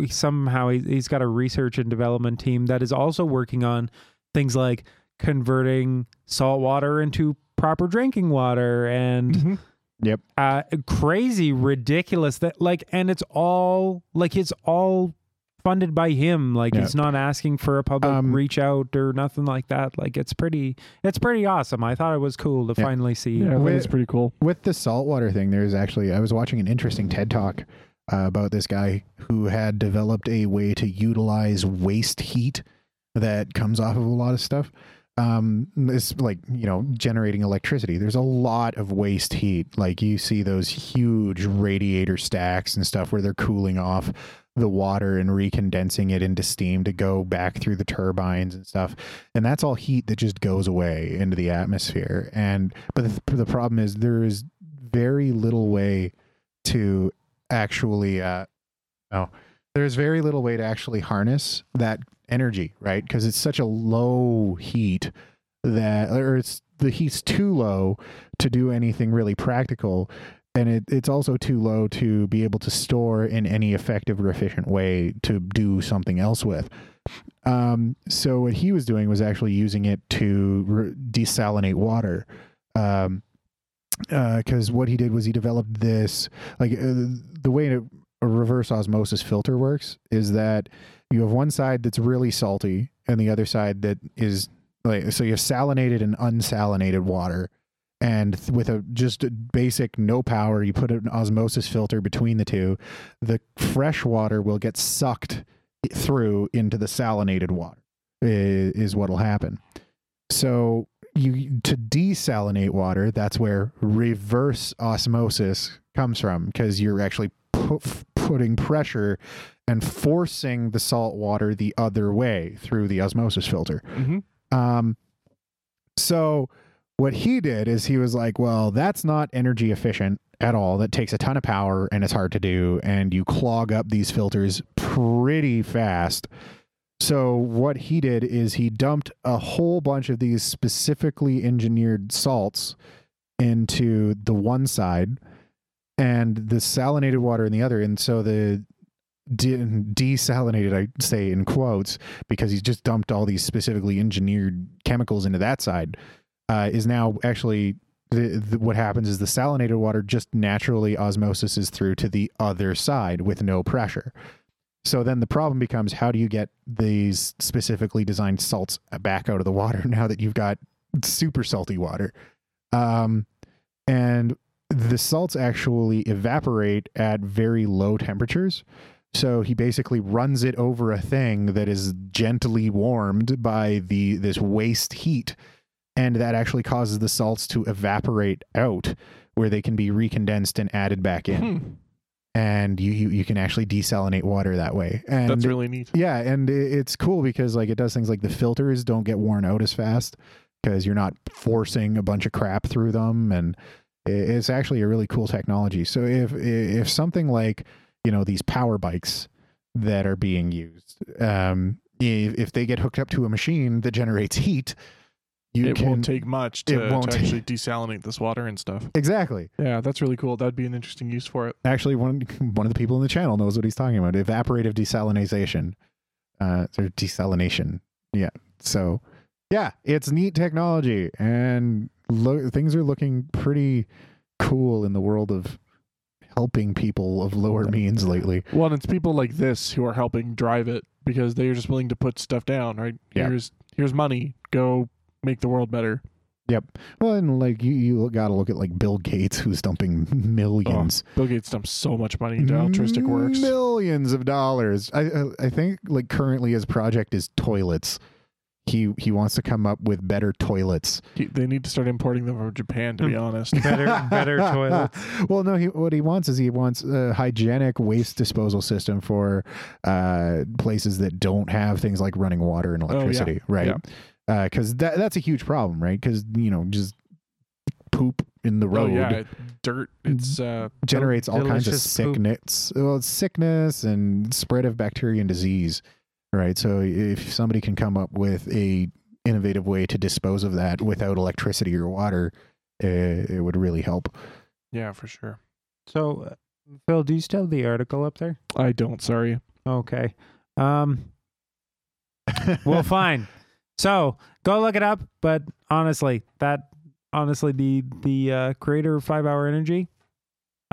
somehow he- he's got a research and development team that is also working on things like converting salt water into proper drinking water and Mhm. uh crazy ridiculous that like and it's all like it's all funded by him like Yeah. he's not asking for a public Um, reach out or nothing like that like it's pretty it's pretty awesome i thought it was cool to Yeah. finally see Yeah, I it's pretty cool. with the saltwater thing, there's actually I was watching an interesting TED talk uh, about this guy who had developed a way to utilize waste heat that comes off of a lot of stuff. Um, it's like you know generating electricity. There's a lot of waste heat. Like you see those huge radiator stacks and stuff where they're cooling off the water and recondensing it into steam to go back through the turbines and stuff. And that's all heat that just goes away into the atmosphere. And but the, the problem is there is very little way to actually uh oh there's very little way to actually harness that energy right? Because it's such a low heat that or it's the heat's too low to do anything really practical and it, it's also too low to be able to store in any effective or efficient way to do something else with um, so what he was doing was actually using it to re- desalinate water. Um, because what he did was he developed this like uh, the way a, a reverse osmosis filter works is that you have one side that's really salty and the other side that is like so you have salinated and unsalinated water and th- with a just a basic no power you put an osmosis filter between the two the fresh water will get sucked through into the salinated water i- is what'll happen. So you to desalinate water, that's where reverse osmosis comes from because you're actually pu- putting pressure and forcing the salt water the other way through the osmosis filter. hmm Um, so what he did is he was like, well, that's not energy efficient at all. That takes a ton of power and it's hard to do. And you clog up these filters pretty fast. So what he did is he dumped a whole bunch of these specifically engineered salts into the one side and the salinated water in the other. And so the de- desalinated, I say in quotes, because he's just dumped all these specifically engineered chemicals into that side, uh, is now actually the, the, what happens is the salinated water just naturally osmoses through to the other side with no pressure. So then the problem becomes how do you get these specifically designed salts back out of the water now that you've got super salty water? Um, and the salts actually evaporate at very low temperatures. So he basically runs it over a thing that is gently warmed by the this waste heat, and that actually causes the salts to evaporate out, where they can be recondensed and added back in, Hmm, and you, you you can actually desalinate water that way. And that's really neat. yeah, and it's cool because like it does things like the filters don't get worn out as fast because you're not forcing a bunch of crap through them, and it's actually a really cool technology. So if if something like you know these power bikes that are being used, um, if, if they get hooked up to a machine that generates heat, you it can won't take much to, to actually desalinate this water and stuff. exactly. Yeah, that's really cool. That'd be an interesting use for it. Actually, one one of the people in the channel knows what he's talking about. Evaporative desalination, uh, or desalination. Yeah. So, yeah, it's neat technology, and lo- things are looking pretty cool in the world of helping people of lower means lately. Well, and it's people like this who are helping drive it because they are just willing to put stuff down, right? Yeah. Here's here's money. Go make the world better. Yep. Well, and like you, you got to look at like Bill Gates, who's dumping millions. Bill Gates dumps so much money into altruistic works. Millions of dollars. I I- I think like currently his project is toilets. He he wants to come up with better toilets. He, they need to start importing them from Japan, to be honest. Better, better toilets. well, no, he what he wants is he wants a hygienic waste disposal system for uh, places that don't have things like running water and Oh, yeah. electricity, right? Because that that's a huge problem, right? Because you know just poop in the Oh road yeah, it- dirt. It's uh, generates all kinds of delicious poop. sickness, well, it's sickness and spread of bacteria and disease, right? So if somebody can come up with a innovative way to dispose of that without electricity or water, uh, it would really help. yeah, for sure. So, uh, Phil, do you still have the article up there? I don't. Sorry. Okay. Um. Well, fine. So go look it up. But honestly, that honestly the the uh, creator of Five Hour Energy,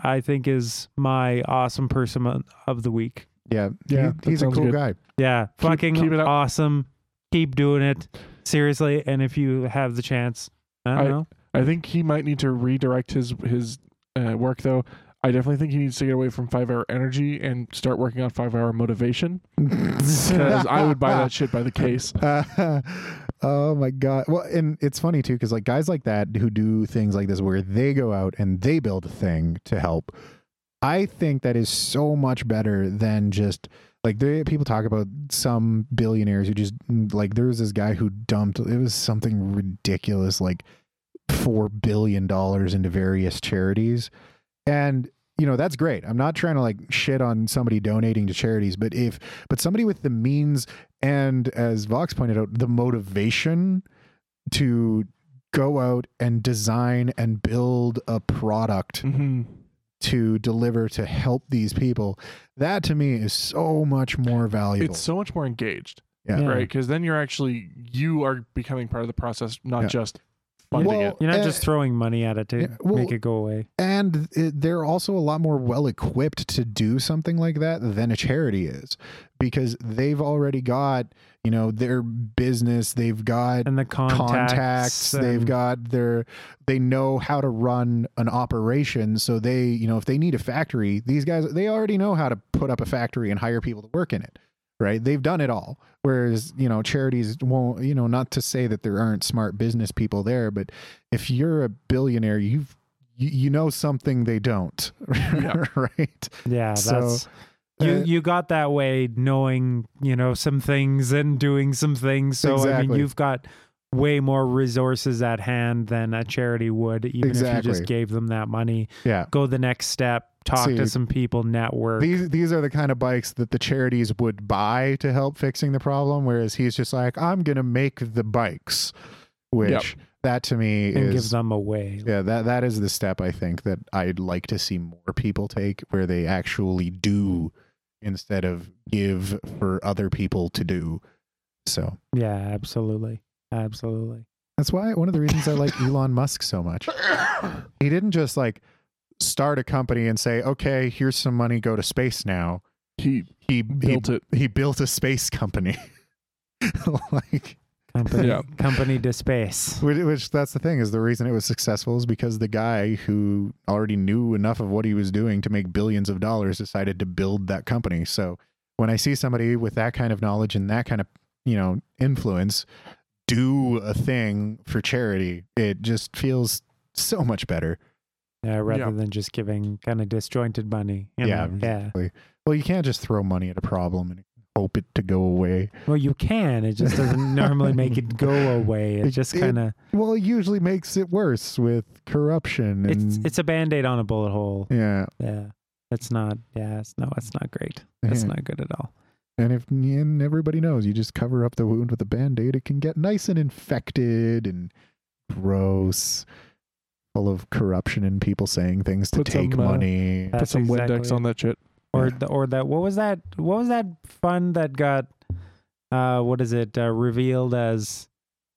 I think is my awesome person of the week. Yeah, Yeah, he- he's a cool good. guy. Yeah, Keep- fucking keep it awesome. Keep doing it seriously. And if you have the chance, I don't I- know. I think he might need to redirect his his uh, work though. I definitely think he needs to get away from five hour energy and start working on five hour motivation. Because I would buy that shit by the case. oh my god! Well, and it's funny too because like guys like that who do things like this where they go out and they build a thing to help. I think that is so much better than just like they, people talk about some billionaires who just like there was this guy who dumped it was something ridiculous like four billion dollars into various charities and you know that's great i'm not trying to like shit on somebody donating to charities but if but somebody with the means and as vox pointed out the motivation to go out and design and build a product hmm to deliver to help these people that to me is so much more valuable It's so much more engaged, yeah. Yeah. right? Because then you're actually you are becoming part of the process, not Yeah. just funding Well, it. You're not Uh, just throwing money at it to yeah, well- make it go away. and it, they're also a lot more well equipped to do something like that than a charity is because they've already got you know their business they've got And the contacts. contacts they've got their they know how to run an operation so they you know if they need a factory these guys they already know how to put up a factory and hire people to work in it right they've done it all whereas you know charities won't you know not to say that there aren't smart business people there but if you're a billionaire you've you, you know something they don't Yeah. right Yeah, So, that's you. uh, you got that way, knowing you know some things and doing some things. So I mean, you've got way more resources at hand than a charity would, even if you just gave them that money. yeah Go the next step. Talk See, to some people. Network. These these are the kind of bikes that the charities would buy to help fixing the problem, whereas he's just like, I'm gonna make the bikes, which Yep. that to me and give is them away. yeah that that is the step I think that I'd like to see more people take, where they actually do instead of give for other people to do. So Yeah, absolutely, absolutely. that's why one of the reasons I like Elon Musk so much. He didn't just like start a company and say, okay, here's some money, go to space now. He He he built it. he built a space company like Company, Yeah. company to space. which, which that's the thing is the reason it was successful is because the guy who already knew enough of what he was doing to make billions of dollars decided to build that company so when i see somebody with that kind of knowledge and that kind of you know influence do a thing for charity it just feels so much better Yeah, rather Yeah. than just giving kind of disjointed money. you Yeah, know? Yeah. exactly. Well, you can't just throw money at a problem and hope it to go away. Well, you can. It just doesn't normally make it go away. It It- just kind of Well, it usually makes it worse with corruption. And, it's it's a band aid on a bullet hole. yeah. Yeah. It's not. Yeah. It's no. It's not great. It's Yeah. not good at all. And if and everybody knows, you just cover up the wound with a band aid, it can get nice and infected and gross, full of corruption and people saying things to Put take some, uh, money. That's Put some exactly Windex it. on that shit. Or Yeah. the, or that what was that what was that fund that got uh what is it uh, revealed as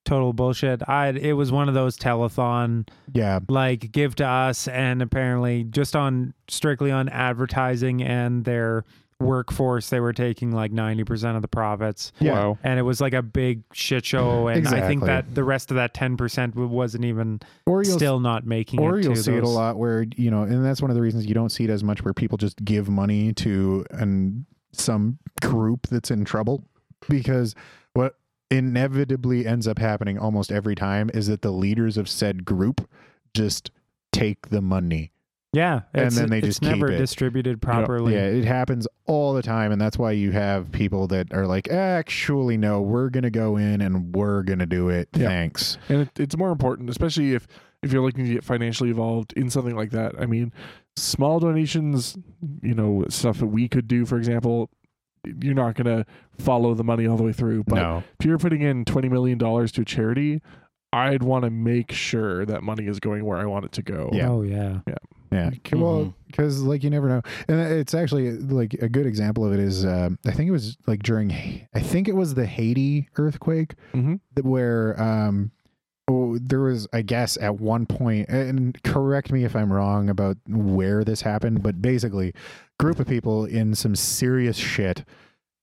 total bullshit. I it was one of those telethon yeah, like give to us and apparently just on strictly on advertising and their workforce they were taking like 90% of the profits yeah. Wow. and it was like a big shit show and I think that the rest of that 10% wasn't even Or you'll still not making or it you'll to see it a lot where you know, and that's one of the reasons you don't see it as much where people just give money to and some group that's in trouble because what inevitably ends up happening almost every time is that the leaders of said group just take the money. Yeah and it's- then they it's just keep never it. distributed properly Yeah, it happens all the time, and that's why you have people that are like, actually, no, we're gonna go in and we're gonna do it. Yeah. Thanks. and it, it's more important, especially if if you're looking to get financially involved in something like that. I mean, small donations, you know, stuff that we could do, for example, you're not gonna follow the money all the way through. But no, if you're putting in twenty million dollars to a charity, I'd want to make sure that money is going where I want it to go. Yeah. oh yeah yeah, C- well, because like you never know, and it's actually like a good example of it is, um, I think it was like during, I think it was the Haiti earthquake Mhm. where um oh, there was i guess at one point and correct me if i'm wrong about where this happened but basically group of people in some serious shit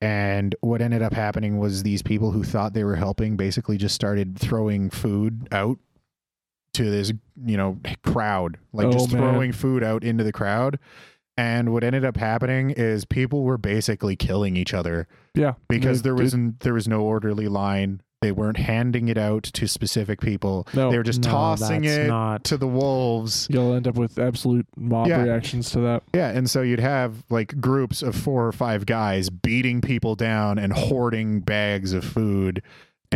and what ended up happening was these people who thought they were helping basically just started throwing food out to this you know crowd like Oh, just man. throwing food out into the crowd and what ended up happening is people were basically killing each other Yeah, because there wasn't there was no orderly line. They weren't handing it out to specific people. No. they were just No, tossing it not to the wolves. You'll end up with absolute mob Yeah. reactions to that. Yeah, and so you'd have like groups of four or five guys beating people down and hoarding bags of food,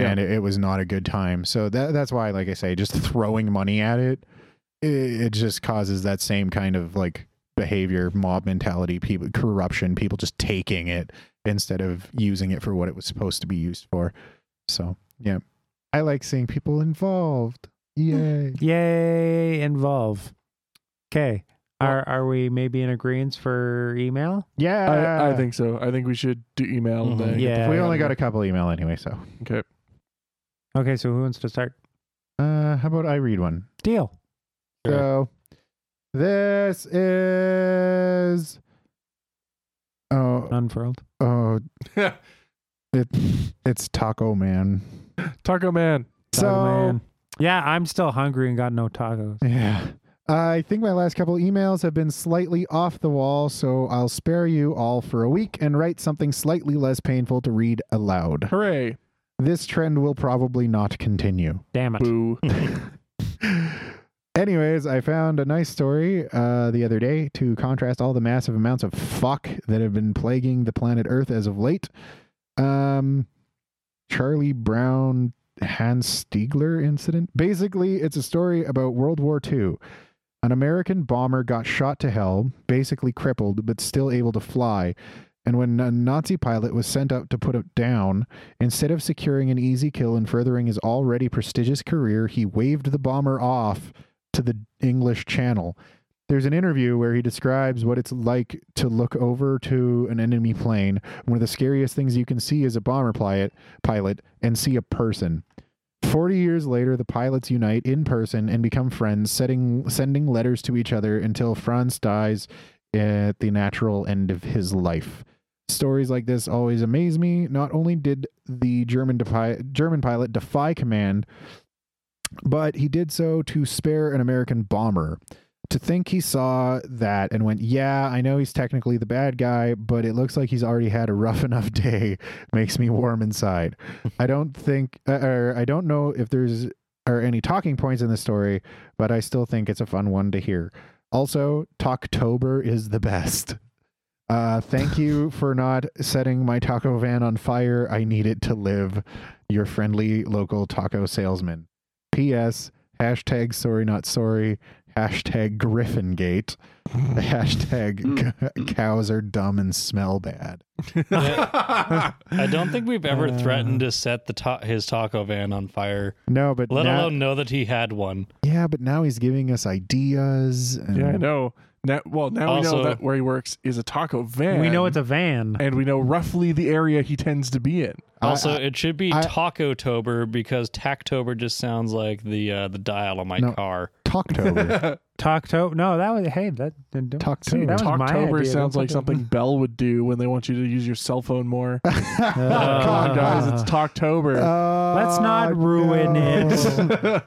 and it, it was not a good time. So that that's why, like I say, just throwing money at it, it, it just causes that same kind of like behavior, mob mentality, people corruption, people just taking it instead of using it for what it was supposed to be used for. So yeah, I like seeing people involved. Yay! Yay, involve. Okay. Are are we maybe in agreement for email? Yeah, I, I think so. I think we should do email. and, Mhm. Yeah. fuck we only got a couple email anyway. So Okay. Okay, so who wants to start? uh, how about I read one? Deal. So this is oh Unfurled. oh it it's Taco Man. Taco Man. So Taco Man. Yeah, I'm still hungry and got no tacos. yeah. I think my last couple emails have been slightly off the wall, so I'll spare you all for a week and write something slightly less painful to read aloud. Hooray. This trend will probably not continue. Damn it. Boo. Anyways, I found a nice story uh, the other day to contrast all the massive amounts of fuck that have been plaguing the planet Earth as of late. Um, Charlie Brown Hans Stigler incident. Basically, it's a story about World War II. An American bomber got shot to hell, basically crippled, but still able to fly. And when a Nazi pilot was sent out to put it down, instead of securing an easy kill and furthering his already prestigious career, he waved the bomber off to the English Channel. There's an interview where he describes what it's like to look over to an enemy plane. One of the scariest things you can see is a bomber pilot, pilot and see a person. 40 years later, the pilots unite in person and become friends, setting, sending letters to each other until Franz dies at the natural end of his life. Stories like this always amaze me. Not only did the German, defi- German pilot defy command, but he did so to spare an American bomber. To think he saw that and went, Yeah, I know he's technically the bad guy, but it looks like he's already had a rough enough day makes me warm inside. I don't think, uh, or I don't know if there's are any talking points in the story, but I still think it's a fun one to hear. Also, Talktober is the best. Uh, thank you for not setting my taco van on fire. I need it to live. Your friendly local taco salesman. P.S. Hashtag sorry not sorry. Hashtag Griffingate. Hashtag cows are dumb and smell bad. I don't think we've ever Uh. threatened to set the ta- his taco van on fire, No, but let now, alone know that he had one. yeah, but now he's giving us ideas. And yeah, I know. Now, well, now we know that where he works is a taco van. we know it's a van. and we know roughly the area he tends to be in. Also, I- it should be I- Taco Tober because Tactober just sounds like the uh, the dial on my No. car. Talktober. Talkto. No, that was hey that. don't- Talktober. see, that was my Talktober idea. sounds Don't like something Bell would do when they want you to use your cell phone more. Uh, Come on, guys, it's Talktober. Let's not ruin no. it.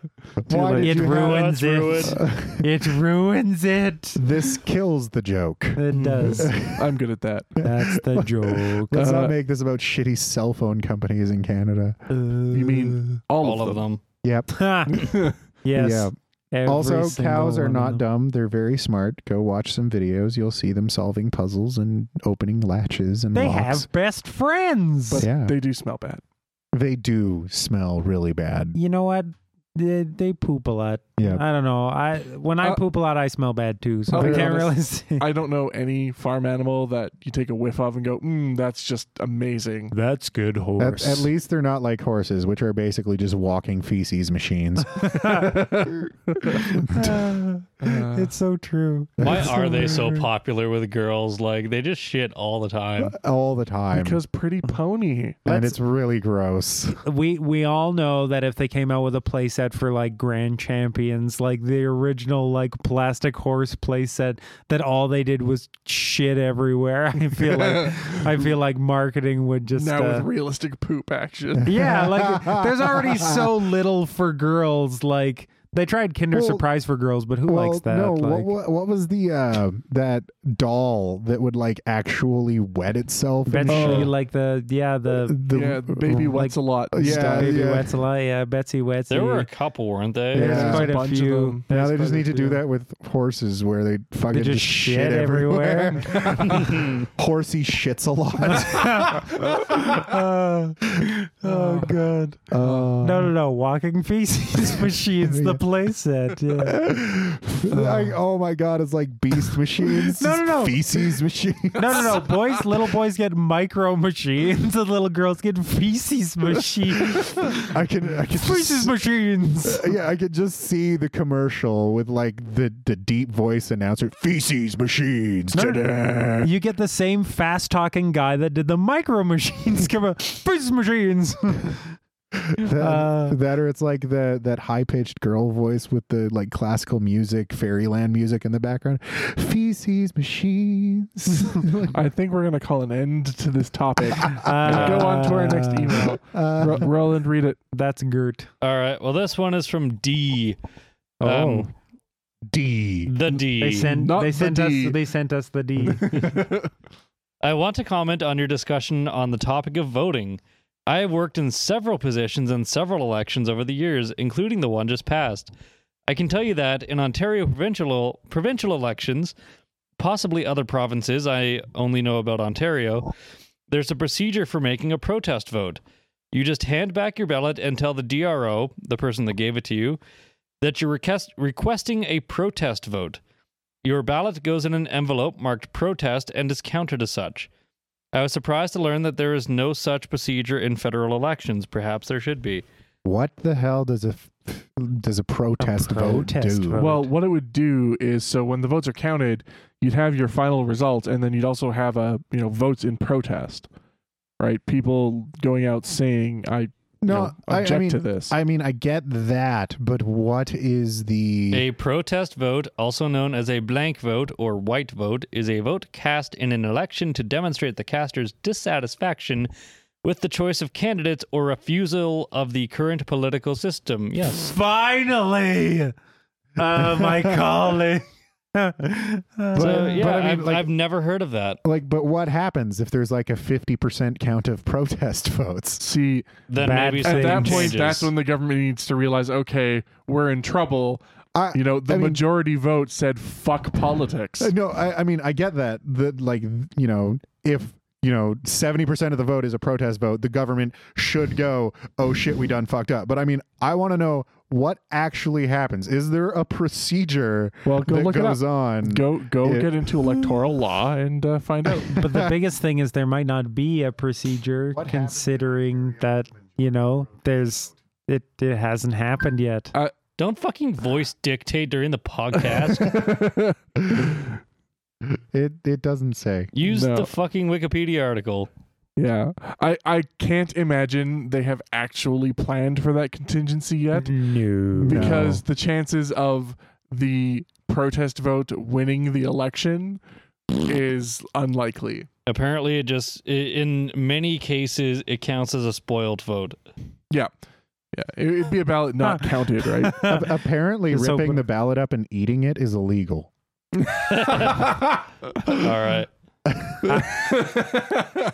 Why did It you ruins That's it. It ruins it. This kills the joke. It does. I'm good at that. That's the joke. Let's Uh, not make this about shitty cell phone companies in Canada. You mean all, All of them. Yep. them? yes. Yeah. Every also, cows are not dumb. They're very smart. Go watch some videos. You'll see them solving puzzles and opening latches and They locks. have best friends. But yeah, they, they do smell bad. They do smell really bad. you know what? They, they poop a lot. Yeah. I don't know. I when I Uh, poop a lot, I smell bad too. So I'll I be can't honest. really say. I don't know any farm animal that you take a whiff of and go, mm, that's just amazing. That's good At, horse. at least they're not like horses, which are basically just walking feces machines. it's so true. Why are they so popular with girls? Like they just shit all the time. all the time. because Pretty Pony. and it's really gross. We we all know that if they came out with a playset for like grand champions, like the original like plastic horse playset, that all they did was shit everywhere. I feel like I feel like marketing would just now uh, with realistic poop action. yeah, like there's already so little for girls. Like they tried Kinder Well- Surprise for girls, but who well, likes that? no. like, what, what what was the uh, that doll that would like actually wet itself? and Betsy, shit? like the yeah the The- yeah, the baby like- wets a lot. Yeah, stuff. baby yeah. Wet's a lot. Yeah, Betsy Wetsy. There were a couple, weren't they? Yeah. There's There's quite a a, bunch of few. them. Now they just need to do that with horses, where they fucking They just shit everywhere. Horsey shits a lot. oh god. Uh, No, no, no. Walking feces machines, the playset. Yeah. like, um, oh my god, it's like beast machines. No, no, no. Feces machines. No, no, no. Boys, little boys get micro machines, and little girls get feces machines. I can, I can feces just, machines. Uh, yeah, I could just see the commercial with like the the deep voice announcer, feces machines. No, no. You get the same fast talking guy that did the micro machines. Come on, feces machines. That, Uh, that or it's like the that high pitched girl voice with the like classical music, fairyland music in the background. Feces machines. I think we're gonna call an end to this topic. Uh, Go on to our next email. uh, Ro- Roland, read it. That's Gert. All right. Well, this one is from D. Oh. Um, D. the D. They sent. Not They the sent D. us. They sent us the D. I want to comment on your discussion on the topic of voting. I have worked in several positions in several elections over the years, including the one just passed. I can tell you that in Ontario provincial provincial elections, possibly other provinces, I only know about Ontario, there's a procedure for making a protest vote. You just hand back your ballot and tell the DRO, the person that gave it to you, that you're request- requesting a protest vote. Your ballot goes in an envelope marked protest and is counted as such. I was surprised to learn that there is no such procedure in federal elections. Perhaps there should be. What the hell does a does a protest, protest vote do? vote. Well, what it would do is so when the votes are counted, you'd have your final results, and then you'd also have a you know votes in protest, right? People going out saying, "I you No, know, I, I object mean, to this." I mean, I get that, but what is the? A protest vote, also known as a blank vote or white vote, is a vote cast in an election to demonstrate the caster's dissatisfaction with the choice of candidates or refusal of the current political system. Yes. Finally, uh, my calling. So, yeah, but I mean, I've, like- I've never heard of that. like, but what happens if there's like a fifty percent count of protest votes? See, Then Bad maybe at that something point, changes. that's when the government needs to realize, okay, we're in trouble. I, You know, the I mean- majority vote said fuck politics. Uh, No, I, I mean I get that. That like you know, if you know seventy percent of the vote is a protest vote, the government should go, oh shit, we done fucked up. But I mean, I want to know what actually happens. Is there a procedure Well, go that look it goes on? Go go Yeah. get into electoral law and uh, find out. But the biggest thing is there might not be a procedure What considering that, you know, there's it it hasn't happened yet. Don't fucking voice dictate during the podcast. It it doesn't say. Use No. the fucking Wikipedia article. Yeah, I I can't imagine they have actually planned for that contingency yet No. because the chances of the protest vote winning the election is unlikely. Apparently, it just in many cases it counts as a spoiled vote. Yeah. Yeah, it- it'd be a ballot not counted, right? A- apparently, So- ripping the ballot up and eating it is illegal. All right. I,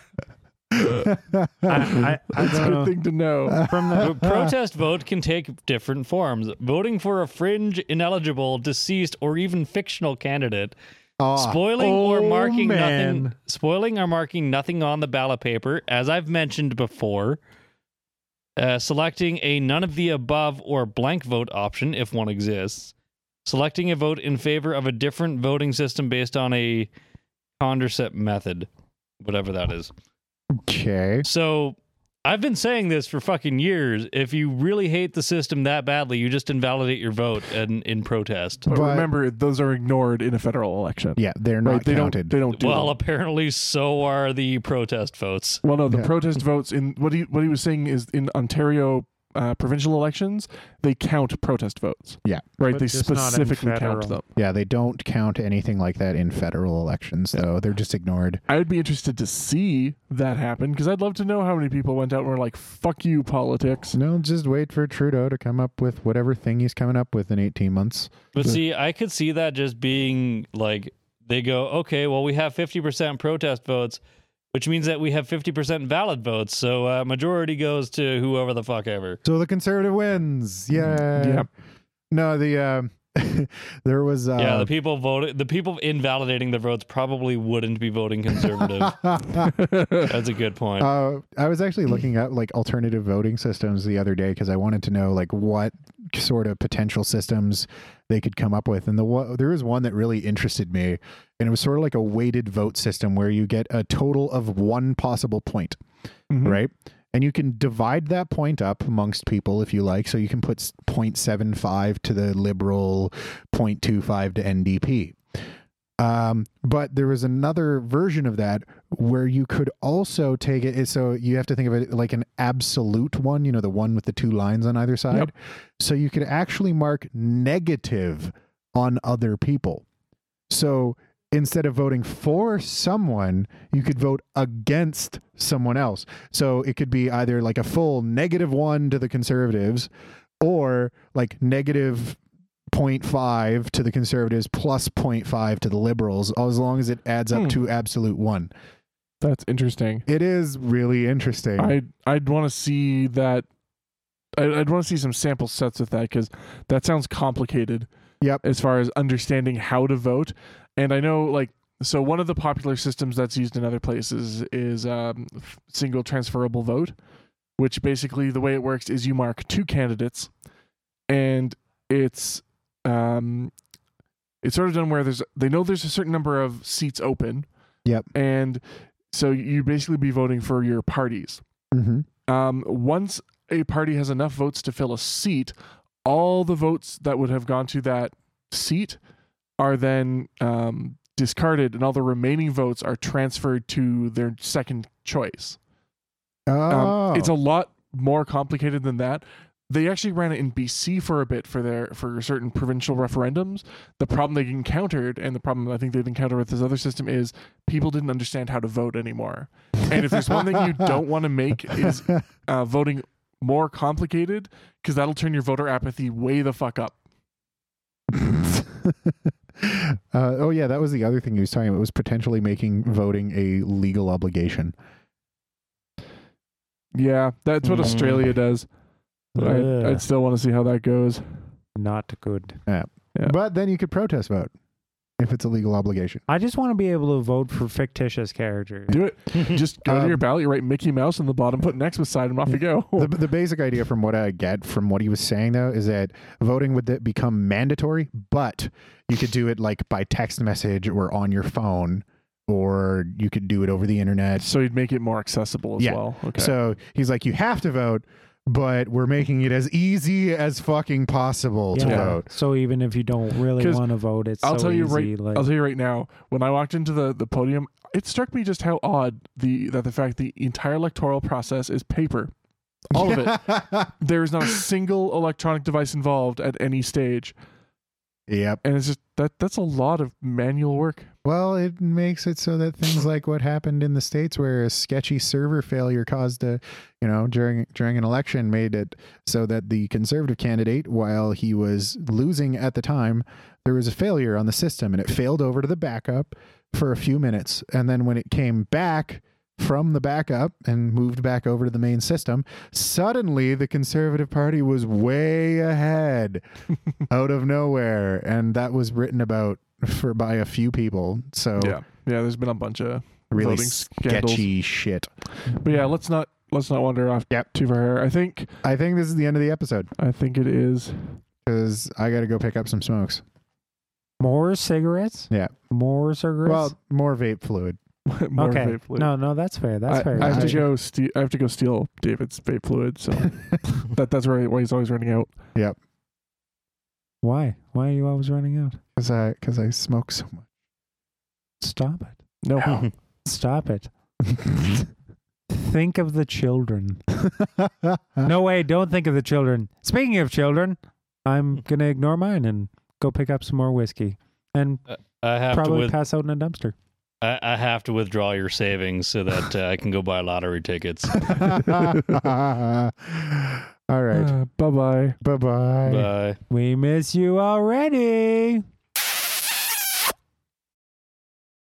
I, I That's a good thing to know. From The the protest vote can take different forms. Voting for a fringe, ineligible, deceased, or even fictional candidate. Ah, Spoiling or oh, marking man. nothing. Spoiling or marking nothing on the ballot paper, as I've mentioned before. Uh, selecting a none of the above or blank vote option if one exists. Selecting a vote in favor of a different voting system based on a Condorcet method, whatever that is. Okay. So I've been saying this for fucking years. If you really hate the system that badly, you just invalidate your vote in, in protest. But, But- remember, those are ignored in a federal election. Yeah, they're not right? They counted. don't. They don't do Well, them. apparently so are the protest votes. Well, no, the Yeah. protest votes in what he what he was saying is in Ontario uh, provincial elections they count protest votes. Yeah. right. But they just not in specifically count them. yeah, they don't count anything like that in federal elections, though. They're just ignored. I'd be interested to see that happen because I'd love to know how many people went out and were like, "Fuck you, politics." No, just wait for Trudeau to come up with whatever thing he's coming up with in 18 months. But see, I could see that just being like they go, okay, well, we have 50% protest votes, which means that we have 50% valid votes. So uh, majority goes to whoever the fuck ever. So the conservative wins. Yeah. Yep. No, the um, there was uh, yeah, the people voted, the people invalidating the votes probably wouldn't be voting conservative. That's a good point. Uh, I was actually looking at like alternative voting systems the other day because I wanted to know like what sort of potential systems they could come up with, and the one, there was one that really interested me, and it was sort of like a weighted vote system where you get a total of one possible point, Mhm. right? And you can divide that point up amongst people if you like. So you can put 0.75 to the Liberal, 0.25 to NDP. Um, but there was another version of that where you could also take it. So you have to think of it like an absolute one, you know, the one with the two lines on either side. Yep. So you could actually mark negative on other people. So instead of voting for someone, you could vote against someone else. So it could be either like a full negative one to the conservatives or like negative 0.5 to the conservatives plus 0.5 to the liberals, as long as it adds up Hmm. to absolute one. That's interesting. It is really interesting. I'd I'd want to see that. I'd, I'd want to see some sample sets with that because that sounds complicated. Yep. As far as understanding how to vote, and I know like so one of the popular systems that's used in other places is um, single transferable vote, which basically the way it works is you mark two candidates, and it's um, it's sort of done where there's they know there's a certain number of seats open. Yep. And so you basically be voting for your parties. hmm Um, once a party has enough votes to fill a seat, all the votes that would have gone to that seat are then um, discarded, and all the remaining votes are transferred to their second choice. Oh, Um, it's a lot more complicated than that. They actually ran it in BC for a bit for their for certain provincial referendums. The problem they encountered, and the problem I think they'd encounter with this other system, is people didn't understand how to vote anymore. And if there's one thing you don't want to make is uh, voting more complicated, because that'll turn your voter apathy way the fuck up. uh, oh yeah, that was the other thing he was talking about. Was potentially making voting a legal obligation. Yeah, that's what Mm. Australia does. But I, Ugh. I'd still want to see how that goes. Not good. Yeah. But then you could protest vote if it's a legal obligation. I just want to be able to vote for fictitious characters. Do it. Just go to Um, your ballot, you write Mickey Mouse on the bottom, put Next beside him, off you go. the, the basic idea from what I get from what he was saying though is that voting would th- become mandatory, but you could do it like by text message or on your phone, or you could do it over the internet. so you'd make it more accessible as Yeah. well. Okay. So he's like, you have to vote, but we're making it as easy as fucking possible to Yeah. vote. So even if you don't really want to vote, it's I'll so tell you easy, right. Like, I'll tell you right now. When I walked into the, the podium, it struck me just how odd the that the fact the entire electoral process is paper. All of it. There is not a single electronic device involved at any stage, yep. and it's just that that's a lot of manual work. Well, it makes it so that things like what happened in the states, where a sketchy server failure caused a, you know, during during an election, made it so that the conservative candidate, while he was losing at the time, there was a failure on the system, and it failed over to the backup for a few minutes, and then when it came back from the backup and moved back over to the main system, suddenly the conservative party was way ahead out of nowhere, and that was written about for by a few people. So Yeah, yeah. There's been a bunch of really voting scandals. sketchy shit. But yeah, let's not let's not wander off Yep. too far. here. I think I think this is the end of the episode I think it is. because I got to go pick up some smokes. more cigarettes. Yeah. More cigarettes. Well, more vape fluid. more okay. vape fluid. No, no, that's fair. That's I, fair. I have to go. Ste- I have to go steal David's vape fluid. So that that's where, why he's always running out. Yep. Why? Why are you always running out? Because I because I smoke so much. Stop it. No, Stop it. think of the children. No way, don't think of the children. Speaking of children, I'm hmm. going to ignore mine and go pick up some more whiskey and uh, I have to probably with, pass out in a dumpster. I, I have to withdraw your savings so that uh, I can go buy lottery tickets. All right. bye bye. bye bye. Bye. We miss you already.